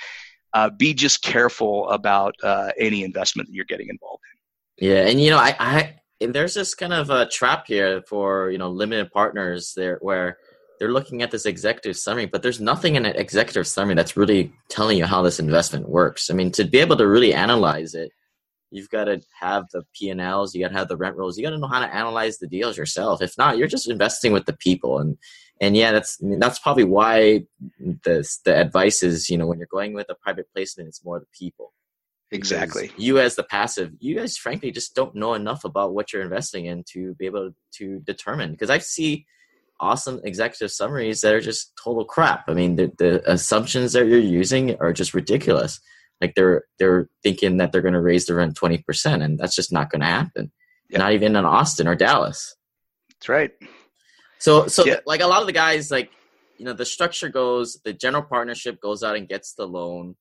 uh, be just careful about uh, any investment that you're getting involved in. Yeah, and you know, I, I there's this kind of a trap here for you know limited partners there where they're looking at this executive summary, but there's nothing in an executive summary that's really telling you how this investment works. I mean, to be able to really analyze it, you've got to have the P&Ls, you got to have the rent rolls, you got to know how to analyze the deals yourself. If not, you're just investing with the people. And, and yeah, that's, that's probably why the, the advice is, you know, when you're going with a private placement, it's more the people. Exactly. Because you as the passive, you guys frankly just don't know enough about what you're investing in to be able to determine. Because I see awesome executive summaries that are just total crap. I mean, the, the assumptions that you're using are just ridiculous. Like they're they're thinking that they're going to raise the rent twenty percent, and that's just not going to happen. Yep. Not even in Austin or Dallas. That's right. So so yeah. like a lot of the guys like you know the structure goes the general partnership goes out and gets the loan.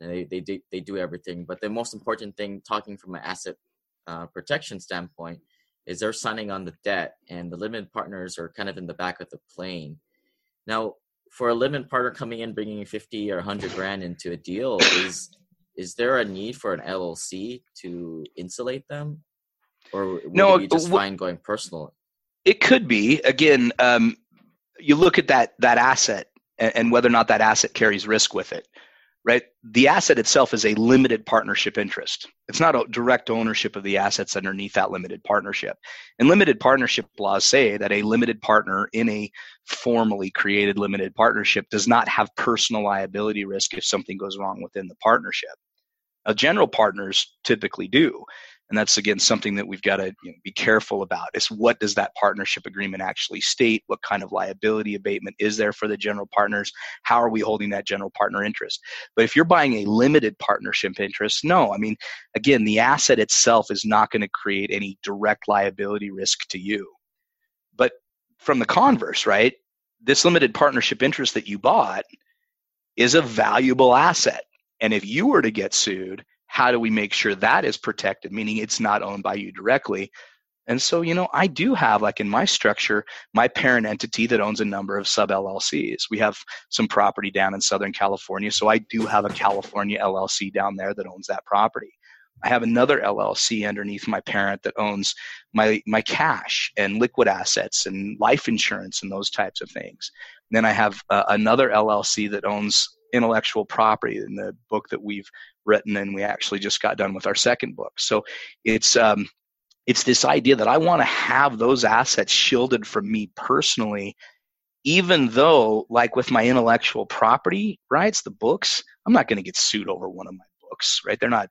And they they do, they do everything. But the most important thing talking from an asset uh, protection standpoint is they're signing on the debt and the limited partners are kind of in the back of the plane. Now for a limited partner coming in bringing 50 or 100 grand into a deal is is there a need for an llc to insulate them? Or would no, it be just fine going personal it could be again um, you look at that that asset and, and whether or not that asset carries risk with it right? The asset itself is a limited partnership interest. It's not a direct ownership of the assets underneath that limited partnership. And limited partnership laws say that a limited partner in a formally created limited partnership does not have personal liability risk if something goes wrong within the partnership. Now, general partners typically do and that's again something that we've got to you know, be careful about is what does that partnership agreement actually state? What kind of liability abatement is there for the general partners? How are we holding that general partner interest? But if you're buying a limited partnership interest no. I mean again the asset itself is not going to create any direct liability risk to you. But from the converse right this limited partnership interest that you bought is a valuable asset. And if you were to get sued how do we make sure that is protected? Meaning it's not owned by you directly. And so you know i do have like in my structure my parent entity that owns a number of sub llcs we have some property down in southern california so i do have a california llc down there that owns that property. I have another LLC underneath my parent that owns my my cash and liquid assets and life insurance and those types of things. Then I have uh, another LLC that owns intellectual property in the book that we've written, and we actually just got done with our second book. So it's um, it's this idea that I want to have those assets shielded from me personally, even though, like with my intellectual property rights, the books, I'm not going to get sued over one of my books, right? They're not.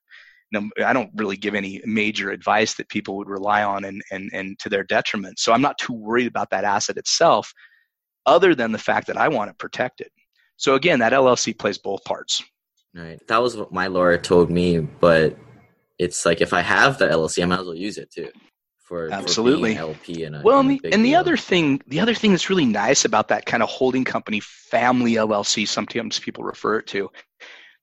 I don't really give any major advice that people would rely on and, and, and to their detriment. So I'm not too worried about that asset itself, other than the fact that I want to protect it protected. So again, that LLC plays both parts. Right. That was what my lawyer told me, but it's like if I have the LLC, I might as well use it too. For absolutely for LP and well, and the, and the other thing, the other thing that's really nice about that kind of holding company family LLC, sometimes people refer it to,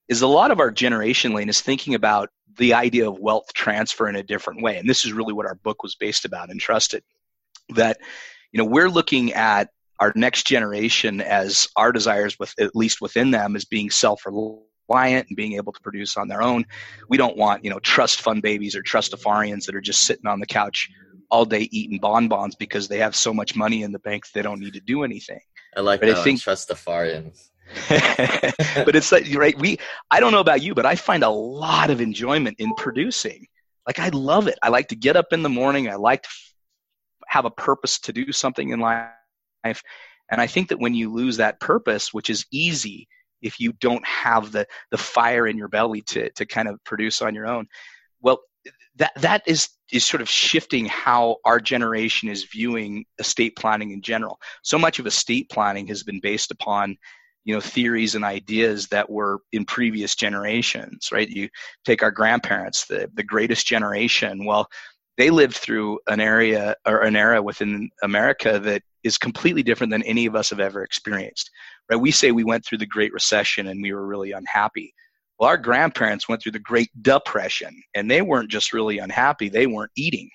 is a lot of our generation lane is thinking about the idea of wealth transfer in a different way, and this is really what our book was based about. Entrusted, that you know we're looking at our next generation as our desires with at least within them as being self-reliant and being able to produce on their own. We don't want, you know, trust fund babies or trustafarians that are just sitting on the couch all day eating bonbons because they have so much money in the bank they don't need to do anything. I like but that I think, trustafarians. but it's like right we I don't know about you but I find a lot of enjoyment in producing. Like I love it. I like to get up in the morning. I like to have a purpose to do something in life. And I think that when you lose that purpose, which is easy, if you don't have the the fire in your belly to to kind of produce on your own. Well that that is is sort of shifting how our generation is viewing estate planning in general. So much of estate planning has been based upon you know theories and ideas that were in previous generations right? You take our grandparents the the greatest generation well they lived through an area or an era within america that is completely different than any of us have ever experienced right? We say we went through the Great Recession and we were really unhappy. Well, our grandparents went through the Great Depression and they weren't just really unhappy, they weren't eating.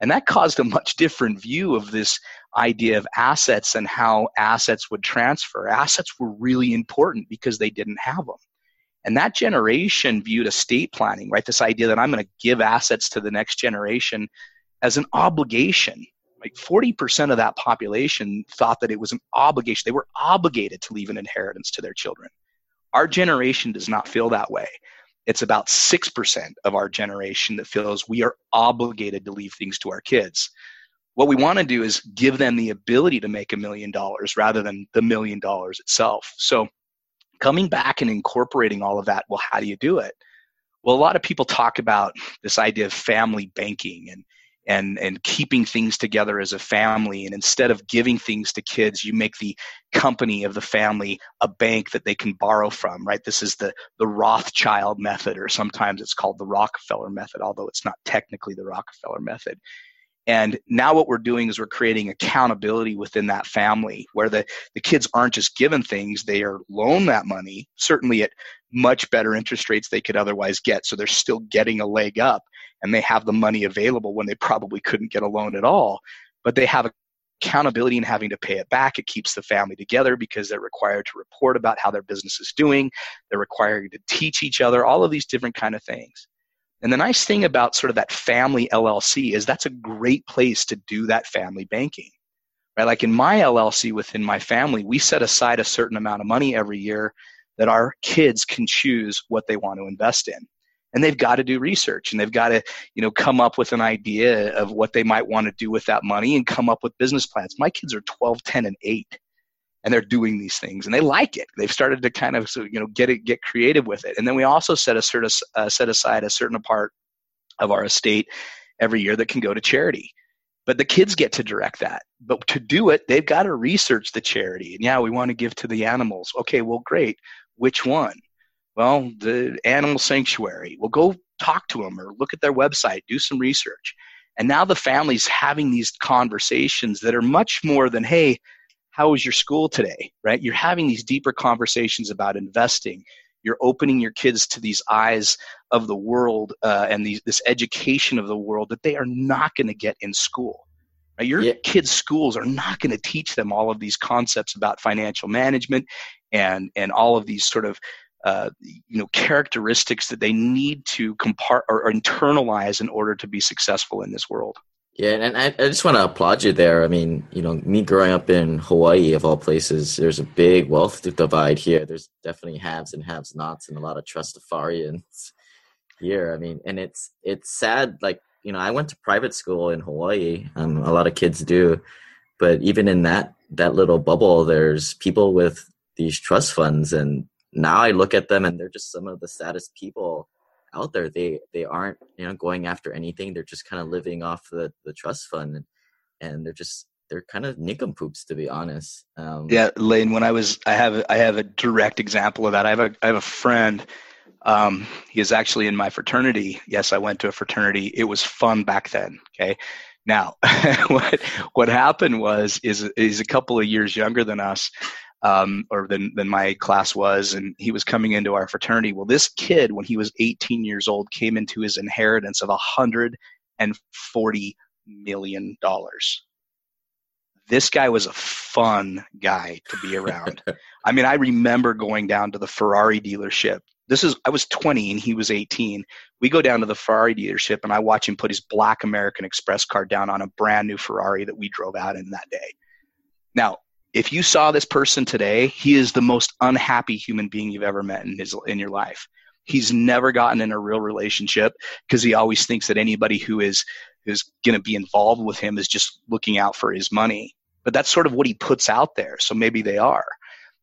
And that caused a much different view of this idea of assets and how assets would transfer. Assets were really important because they didn't have them. And that generation viewed estate planning, right? This idea that I'm going to give assets to the next generation as an obligation like 40% of that population thought that it was an obligation. They were obligated to leave an inheritance to their children. Our generation does not feel that way. It's about 6% of our generation that feels we are obligated to leave things to our kids. What we want to do is give them the ability to make a million dollars rather than the million dollars itself. So, coming back and incorporating all of that, well, how do you do it? Well, a lot of people talk about this idea of family banking and and and keeping things together as a family. And instead of giving things to kids you make the company of the family a bank that they can borrow from right? This is the the rothschild method or sometimes it's called the rockefeller method although it's not technically the rockefeller method and now what we're doing is we're creating accountability within that family where the, the kids aren't just given things, they are loaned that money, certainly at much better interest rates they could otherwise get. So they're still getting a leg up and they have the money available when they probably couldn't get a loan at all. But they have accountability in having to pay it back. It keeps the family together because they're required to report about how their business is doing. They're required to teach each other, all of these different kind of things. And the nice thing about sort of that family LLC is that's a great place to do that family banking. Right? Like in my LLC within my family, we set aside a certain amount of money every year that our kids can choose what they want to invest in. And they've got to do research and they've got to, you know, come up with an idea of what they might want to do with that money and come up with business plans. My kids are 12, 10, and 8 and they're doing these things and they like it. They've started to kind of you know get it get creative with it. And then we also set a certain uh, set aside a certain part of our estate every year that can go to charity. But the kids get to direct that. But to do it, they've got to research the charity. And yeah, we want to give to the animals. Okay, well, great. Which one? Well, the animal sanctuary. Well, go talk to them or look at their website, do some research. And now the family's having these conversations that are much more than, hey, how was your school today right you're having these deeper conversations about investing you're opening your kids to these eyes of the world uh, and these, this education of the world that they are not going to get in school right? your yeah. kids schools are not going to teach them all of these concepts about financial management and and all of these sort of uh, you know characteristics that they need to compart or, or internalize in order to be successful in this world yeah, and I, I just want to applaud you there. I mean, you know, me growing up in Hawaii, of all places, there's a big wealth divide here. There's definitely haves and haves nots, and a lot of trustafarians here. I mean, and it's it's sad. Like, you know, I went to private school in Hawaii. Um, a lot of kids do, but even in that that little bubble, there's people with these trust funds, and now I look at them, and they're just some of the saddest people out there. They they aren't you know going after anything. They're just kind of living off the the trust fund, and, and they're just they're kind of nincompoops to be honest. Um, yeah, Lane. When I was, I have I have a direct example of that. I have a I have a friend. Um, he is actually in my fraternity. Yes, I went to a fraternity. It was fun back then. Okay. Now, what what happened was is is a couple of years younger than us, um, or than than my class was, and he was coming into our fraternity. Well, this kid, when he was 18 years old, came into his inheritance of 140 million dollars. This guy was a fun guy to be around. I mean, I remember going down to the Ferrari dealership. This is I was 20 and he was 18. We go down to the Ferrari dealership and I watch him put his black American Express card down on a brand new Ferrari that we drove out in that day. Now, if you saw this person today, he is the most unhappy human being you've ever met in his in your life. He's never gotten in a real relationship because he always thinks that anybody who is is going to be involved with him is just looking out for his money. But that's sort of what he puts out there. So maybe they are.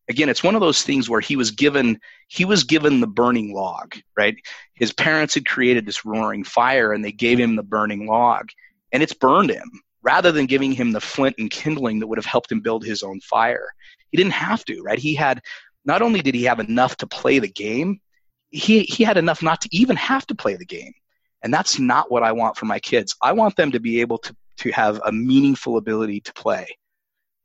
Again, it's one of those things where he was given he was given the burning log, right? His parents had created this roaring fire and they gave him the burning log and it's burned him rather than giving him the flint and kindling that would have helped him build his own fire. He didn't have to, right? He had not only did he have enough to play the game, he he had enough not to even have to play the game. And that's not what I want for my kids. I want them to be able to to have a meaningful ability to play.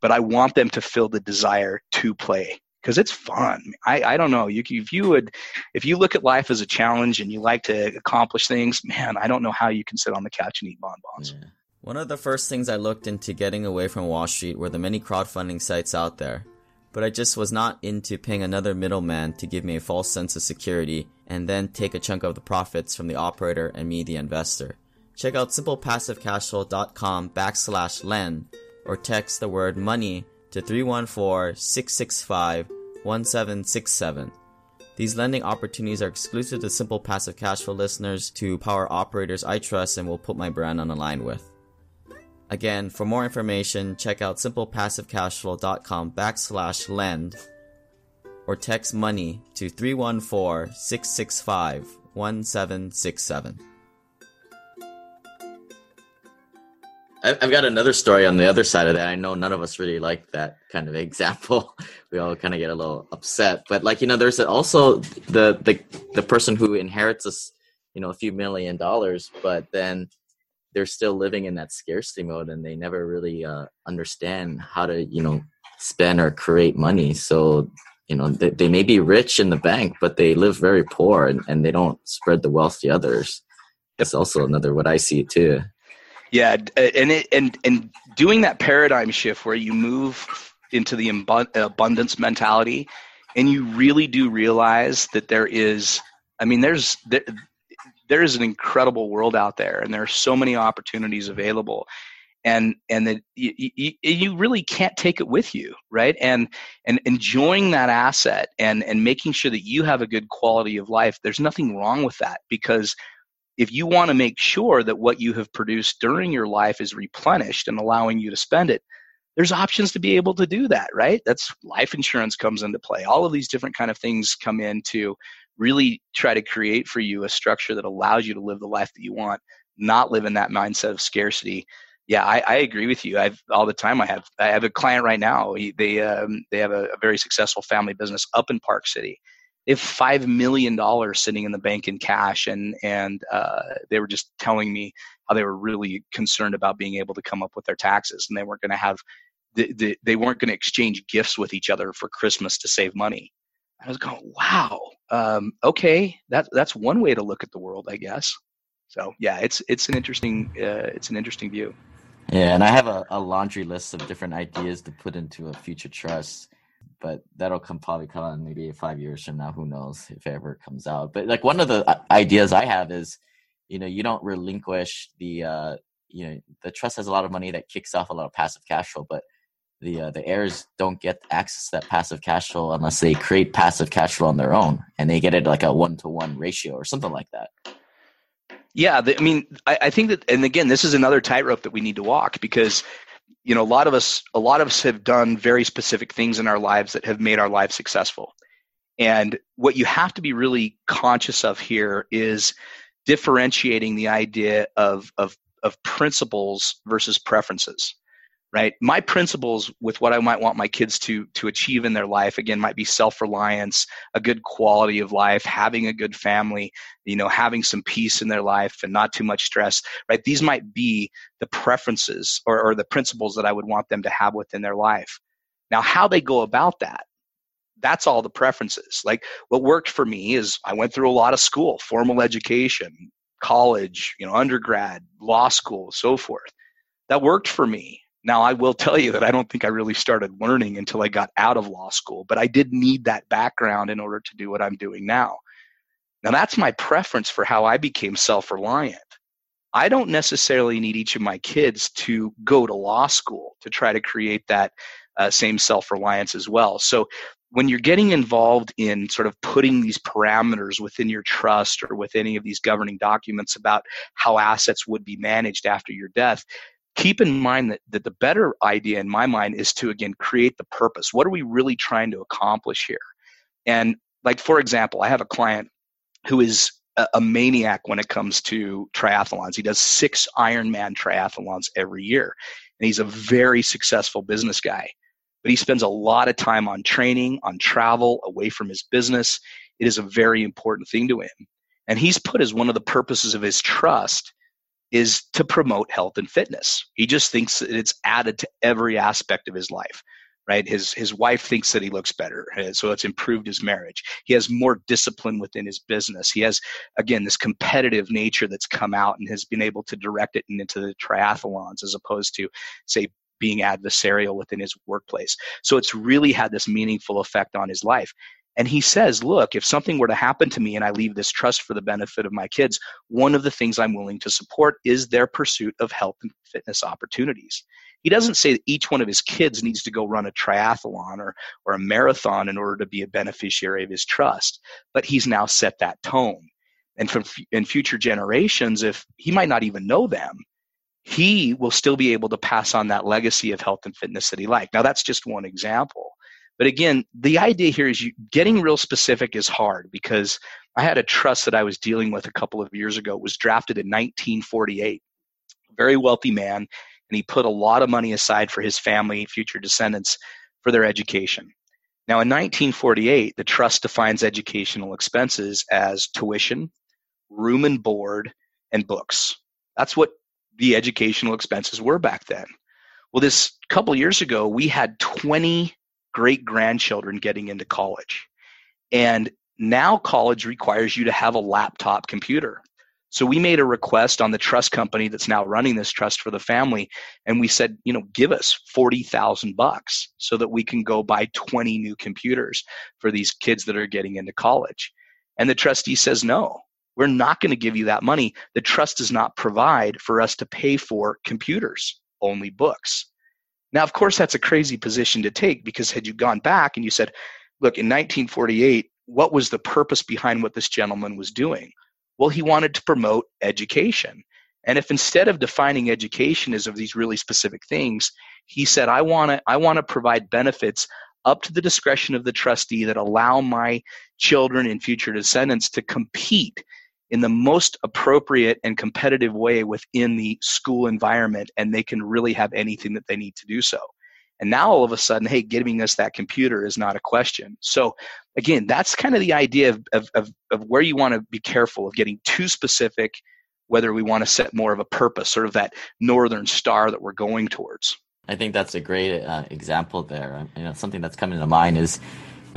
But I want them to feel the desire to play because it's fun. I, I don't know. You, if you would, if you look at life as a challenge and you like to accomplish things, man, I don't know how you can sit on the couch and eat bonbons. Yeah. One of the first things I looked into getting away from Wall Street were the many crowdfunding sites out there, but I just was not into paying another middleman to give me a false sense of security and then take a chunk of the profits from the operator and me, the investor. Check out simplepassivecashflow.com backslash lend or text the word money to 314-665-1767. These lending opportunities are exclusive to Simple Passive Cash Flow listeners to power operators I trust and will put my brand on the line with. Again, for more information, check out simplepassivecashflow.com backslash lend or text money to 314 665 1767. I've got another story on the other side of that. I know none of us really like that kind of example. We all kind of get a little upset. But like you know, there's also the the the person who inherits us, you know, a few million dollars, but then they're still living in that scarcity mode, and they never really uh, understand how to you know spend or create money. So you know, they, they may be rich in the bank, but they live very poor, and, and they don't spread the wealth to others. That's also another what I see too. Yeah, and it, and and doing that paradigm shift where you move into the abundance mentality, and you really do realize that there is, I mean, there's there, is an incredible world out there, and there are so many opportunities available, and and that you, you, you really can't take it with you, right? And and enjoying that asset and and making sure that you have a good quality of life. There's nothing wrong with that because if you want to make sure that what you have produced during your life is replenished and allowing you to spend it there's options to be able to do that right that's life insurance comes into play all of these different kind of things come in to really try to create for you a structure that allows you to live the life that you want not live in that mindset of scarcity. Yeah i, I agree with you. I've all the time i have. I have a client right now. He, they um, they have a, a very successful family business up in park city. They have five million dollars sitting in the bank in cash, and and uh, they were just telling me how they were really concerned about being able to come up with their taxes, and they weren't going to have the, the, they weren't going to exchange gifts with each other for Christmas to save money. I was going, wow, um, okay, that that's one way to look at the world, I guess. So yeah, it's it's an interesting uh, it's an interesting view. Yeah, and I have a, a laundry list of different ideas to put into a future trust but that'll come probably come on maybe five years from now. Who knows if it ever comes out? But like one of the uh, ideas I have is, you know, you don't relinquish the, uh, you know, the trust has a lot of money that kicks off a lot of passive cash flow, but the uh, the heirs don't get access to that passive cash flow unless they create passive cash flow on their own, and they get it like a one to one ratio or something like that. Yeah, the, I mean, I, I think that, and again, this is another tightrope that we need to walk because you know a lot of us a lot of us have done very specific things in our lives that have made our lives successful and what you have to be really conscious of here is differentiating the idea of of of principles versus preferences right? My principles with what i might want my kids to to achieve in their life again might be self-reliance a good quality of life having a good family you know having some peace in their life and not too much stress right? These might be the preferences or, or the principles that i would want them to have within their life. Now how they go about that that's all the preferences. Like what worked for me is i went through a lot of school formal education college you know undergrad law school so forth. That worked for me now, I will tell you that I don't think I really started learning until I got out of law school, but I did need that background in order to do what I'm doing now. Now, that's my preference for how I became self reliant. I don't necessarily need each of my kids to go to law school to try to create that uh, same self reliance as well. So, when you're getting involved in sort of putting these parameters within your trust or with any of these governing documents about how assets would be managed after your death, keep in mind that, that the better idea in my mind is to again create the purpose. What are we really trying to accomplish here? And like for example i have a client who is a, a maniac when it comes to triathlons. He does six ironman triathlons every year and he's a very successful business guy. But he spends a lot of time on training on travel away from his business. It is a very important thing to him. And he's put as one of the purposes of his trust is to promote health and fitness. He just thinks that it's added to every aspect of his life. Right, his his wife thinks that he looks better, eh, so it's improved his marriage. He has more discipline within his business. He has again this competitive nature that's come out and has been able to direct it into the triathlons as opposed to say being adversarial within his workplace. So it's really had this meaningful effect on his life. And he says, look, if something were to happen to me and I leave this trust for the benefit of my kids, one of the things I'm willing to support is their pursuit of health and fitness opportunities. He doesn't say that each one of his kids needs to go run a triathlon or, or a marathon in order to be a beneficiary of his trust, but he's now set that tone. And from in future generations, if he might not even know them, he will still be able to pass on that legacy of health and fitness that he liked. Now, that's just one example. But again, the idea here is you, getting real specific is hard because I had a trust that I was dealing with a couple of years ago. It was drafted in 1948. Very wealthy man, and he put a lot of money aside for his family, future descendants, for their education. Now, in 1948, the trust defines educational expenses as tuition, room and board, and books. That's what the educational expenses were back then. Well, this couple years ago, we had 20 great grandchildren getting into college. And now college requires you to have a laptop computer. So we made a request on the trust company that's now running this trust for the family, and we said, you know, give us forty thousand bucks so that we can go buy twenty new computers for these kids that are getting into college. And the trustee says, no, we're not going to give you that money. The trust does not provide for us to pay for computers, only books. Now, of course, that's a crazy position to take because had you gone back and you said, look, in 1948, what was the purpose behind what this gentleman was doing? Well, he wanted to promote education. And if instead of defining education as of these really specific things, he said, I want to I want to provide benefits up to the discretion of the trustee that allow my children and future descendants to compete in the most appropriate and competitive way within the school environment and they can really have anything that they need to do so. And now all of a sudden, hey, giving us that computer is not a question. So again, that's kind of the idea of, of, of, of where you want to be careful of getting too specific, whether we want to set more of a purpose, sort of that northern star that we're going towards. I think that's a great uh, example there. You know, something that's coming to mind is,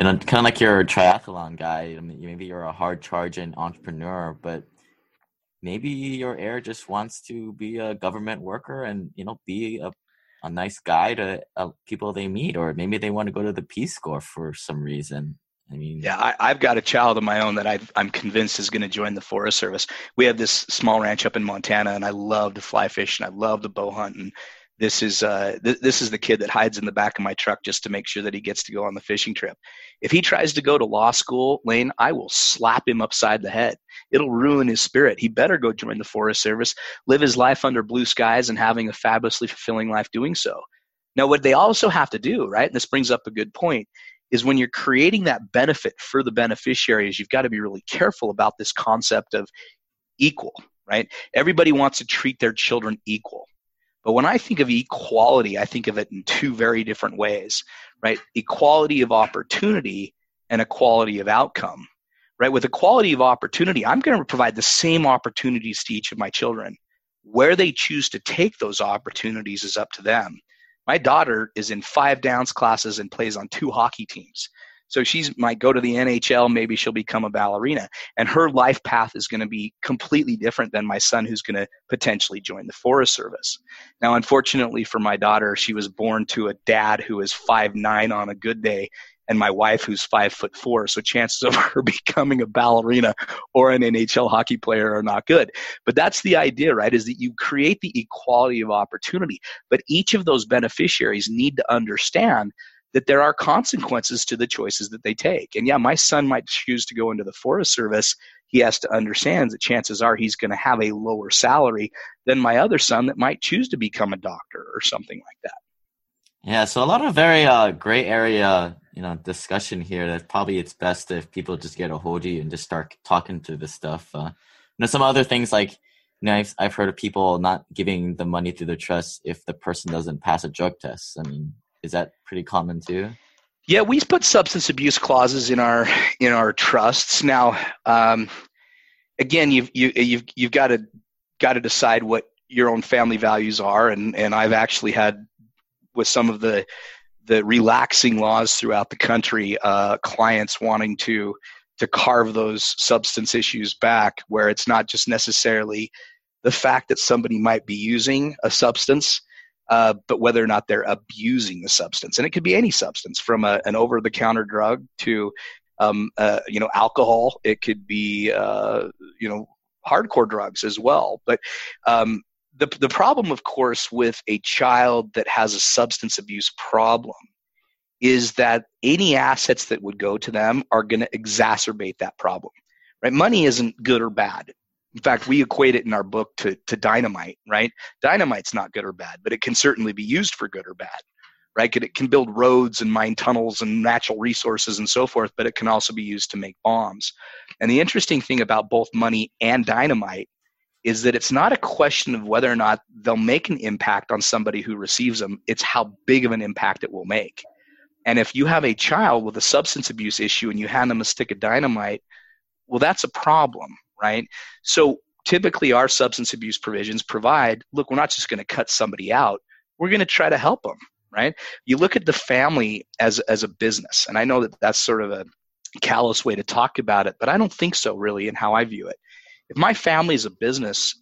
know, kind of like you're a triathlon guy. I mean, maybe you're a hard charging entrepreneur, but maybe your heir just wants to be a government worker and you know be a a nice guy to uh, people they meet, or maybe they want to go to the Peace Corps for some reason. I mean, yeah, I, have got a child of my own that i am convinced is going to join the Forest Service. We have this small ranch up in Montana, and I love to fly fish and I love to bow hunt. And this is uh, th- this is the kid that hides in the back of my truck just to make sure that he gets to go on the fishing trip. If he tries to go to law school, Lane, I will slap him upside the head. It'll ruin his spirit. He better go join the Forest Service, live his life under blue skies, and having a fabulously fulfilling life doing so. Now, what they also have to do, right, and this brings up a good point, is when you're creating that benefit for the beneficiaries, you've got to be really careful about this concept of equal, right? Everybody wants to treat their children equal. But when I think of equality, I think of it in two very different ways, right? Equality of opportunity and equality of outcome, right? With equality of opportunity, I'm going to provide the same opportunities to each of my children. Where they choose to take those opportunities is up to them. My daughter is in five downs classes and plays on two hockey teams. So she might go to the NHL, maybe she'll become a ballerina. And her life path is going to be completely different than my son, who's going to potentially join the Forest Service. Now, unfortunately for my daughter, she was born to a dad who is five nine on a good day and my wife who's five foot four. So chances of her becoming a ballerina or an NHL hockey player are not good. But that's the idea, right? Is that you create the equality of opportunity. But each of those beneficiaries need to understand that there are consequences to the choices that they take. And yeah, my son might choose to go into the Forest Service. He has to understand that chances are he's going to have a lower salary than my other son that might choose to become a doctor or something like that. Yeah, so a lot of very uh, gray area, you know, discussion here. That probably it's best if people just get a hold of you and just start talking through this stuff. Uh, you know, some other things like, you know, I've, I've heard of people not giving the money through the trust if the person doesn't pass a drug test. I mean, is that pretty common too? Yeah, we put substance abuse clauses in our in our trusts. Now, um, again, you've you, you've you've got to got to decide what your own family values are, and and I've actually had with some of the the relaxing laws throughout the country, uh, clients wanting to to carve those substance issues back, where it's not just necessarily the fact that somebody might be using a substance, uh, but whether or not they're abusing the substance. And it could be any substance from a, an over the counter drug to, um, uh, you know, alcohol. It could be, uh, you know, hardcore drugs as well. But um, the the problem, of course, with a child that has a substance abuse problem is that any assets that would go to them are going to exacerbate that problem. Right? Money isn't good or bad. In fact, we equate it in our book to, to dynamite, right? Dynamite's not good or bad, but it can certainly be used for good or bad, right? It can build roads and mine tunnels and natural resources and so forth, but it can also be used to make bombs. And the interesting thing about both money and dynamite is that it's not a question of whether or not they'll make an impact on somebody who receives them, it's how big of an impact it will make. And if you have a child with a substance abuse issue and you hand them a stick of dynamite, well, that's a problem, right? So typically, our substance abuse provisions provide look, we're not just going to cut somebody out, we're going to try to help them, right? You look at the family as, as a business, and I know that that's sort of a callous way to talk about it, but I don't think so, really, in how I view it. If my family is a business,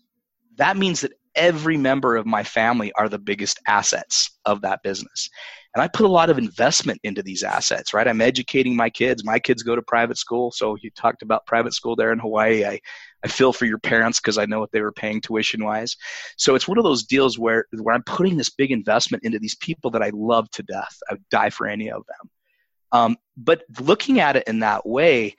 that means that every member of my family are the biggest assets of that business. And I put a lot of investment into these assets, right? I'm educating my kids. My kids go to private school. So you talked about private school there in Hawaii. I, I feel for your parents because I know what they were paying tuition wise. So it's one of those deals where, where I'm putting this big investment into these people that I love to death. I would die for any of them. Um, but looking at it in that way,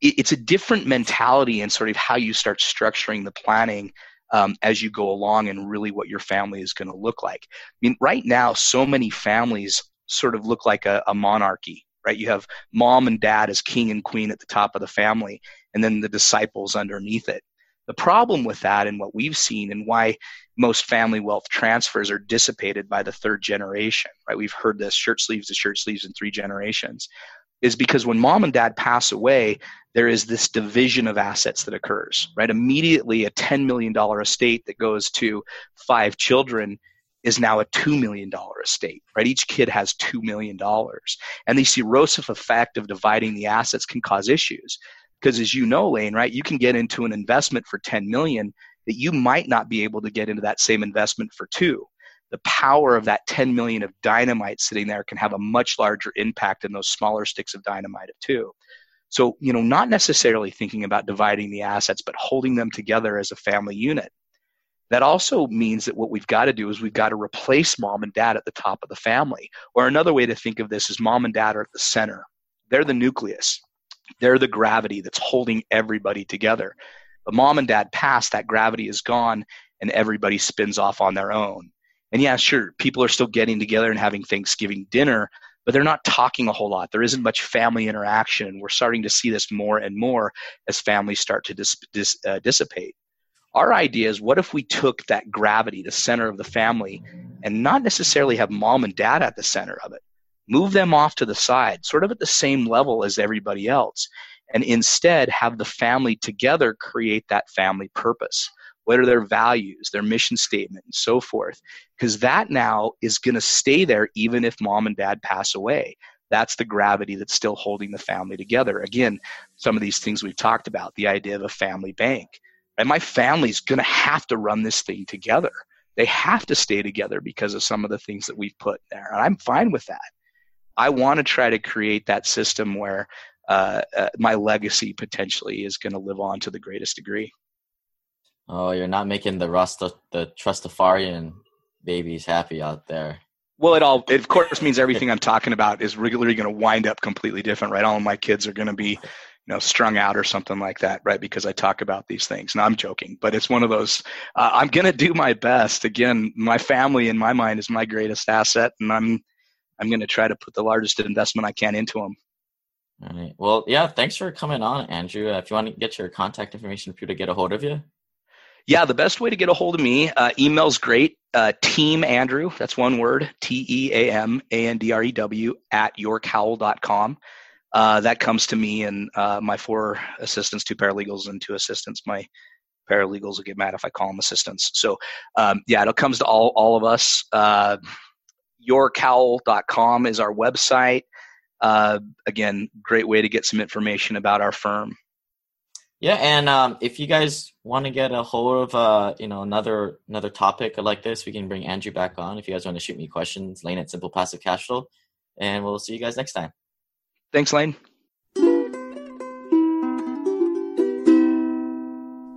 it's a different mentality and sort of how you start structuring the planning um, as you go along and really what your family is going to look like. I mean, right now, so many families sort of look like a, a monarchy, right? You have mom and dad as king and queen at the top of the family, and then the disciples underneath it. The problem with that, and what we've seen, and why most family wealth transfers are dissipated by the third generation, right? We've heard this shirt sleeves to shirt sleeves in three generations is because when mom and dad pass away, there is this division of assets that occurs, right? Immediately, a $10 million estate that goes to five children is now a $2 million estate, right? Each kid has $2 million. And the erosive effect of dividing the assets can cause issues. Because as you know, Lane, right, you can get into an investment for 10 million that you might not be able to get into that same investment for two the power of that 10 million of dynamite sitting there can have a much larger impact than those smaller sticks of dynamite of two. So, you know, not necessarily thinking about dividing the assets, but holding them together as a family unit. That also means that what we've got to do is we've got to replace mom and dad at the top of the family. Or another way to think of this is mom and dad are at the center. They're the nucleus. They're the gravity that's holding everybody together. But mom and dad pass, that gravity is gone, and everybody spins off on their own. And yeah, sure, people are still getting together and having Thanksgiving dinner, but they're not talking a whole lot. There isn't much family interaction. We're starting to see this more and more as families start to dis, dis, uh, dissipate. Our idea is what if we took that gravity, the center of the family, and not necessarily have mom and dad at the center of it? Move them off to the side, sort of at the same level as everybody else, and instead have the family together create that family purpose. What are their values, their mission statement, and so forth? Because that now is going to stay there even if mom and dad pass away. That's the gravity that's still holding the family together. Again, some of these things we've talked about, the idea of a family bank. And my family's going to have to run this thing together. They have to stay together because of some of the things that we've put there. And I'm fine with that. I want to try to create that system where uh, uh, my legacy potentially is going to live on to the greatest degree. Oh, you're not making the rust the Trustafarian babies happy out there. Well, it all it of course means everything I'm talking about is regularly going to wind up completely different, right? All of my kids are going to be, you know, strung out or something like that, right? Because I talk about these things. Now I'm joking, but it's one of those. Uh, I'm going to do my best. Again, my family in my mind is my greatest asset, and I'm I'm going to try to put the largest investment I can into them. All right. Well, yeah. Thanks for coming on, Andrew. Uh, if you want to get your contact information for you to get a hold of you. Yeah, the best way to get a hold of me, uh, email's great. Uh, team Andrew, that's one word, T E A M A N D R E W, at yorkhowell.com. Uh, that comes to me and uh, my four assistants, two paralegals and two assistants. My paralegals will get mad if I call them assistants. So, um, yeah, it comes to all, all of us. Uh, yorkhowell.com is our website. Uh, again, great way to get some information about our firm. Yeah, and um, if you guys want to get a hold of uh, you know another another topic like this, we can bring Andrew back on. If you guys want to shoot me questions, Lane at Simple Passive Cashflow, and we'll see you guys next time. Thanks, Lane.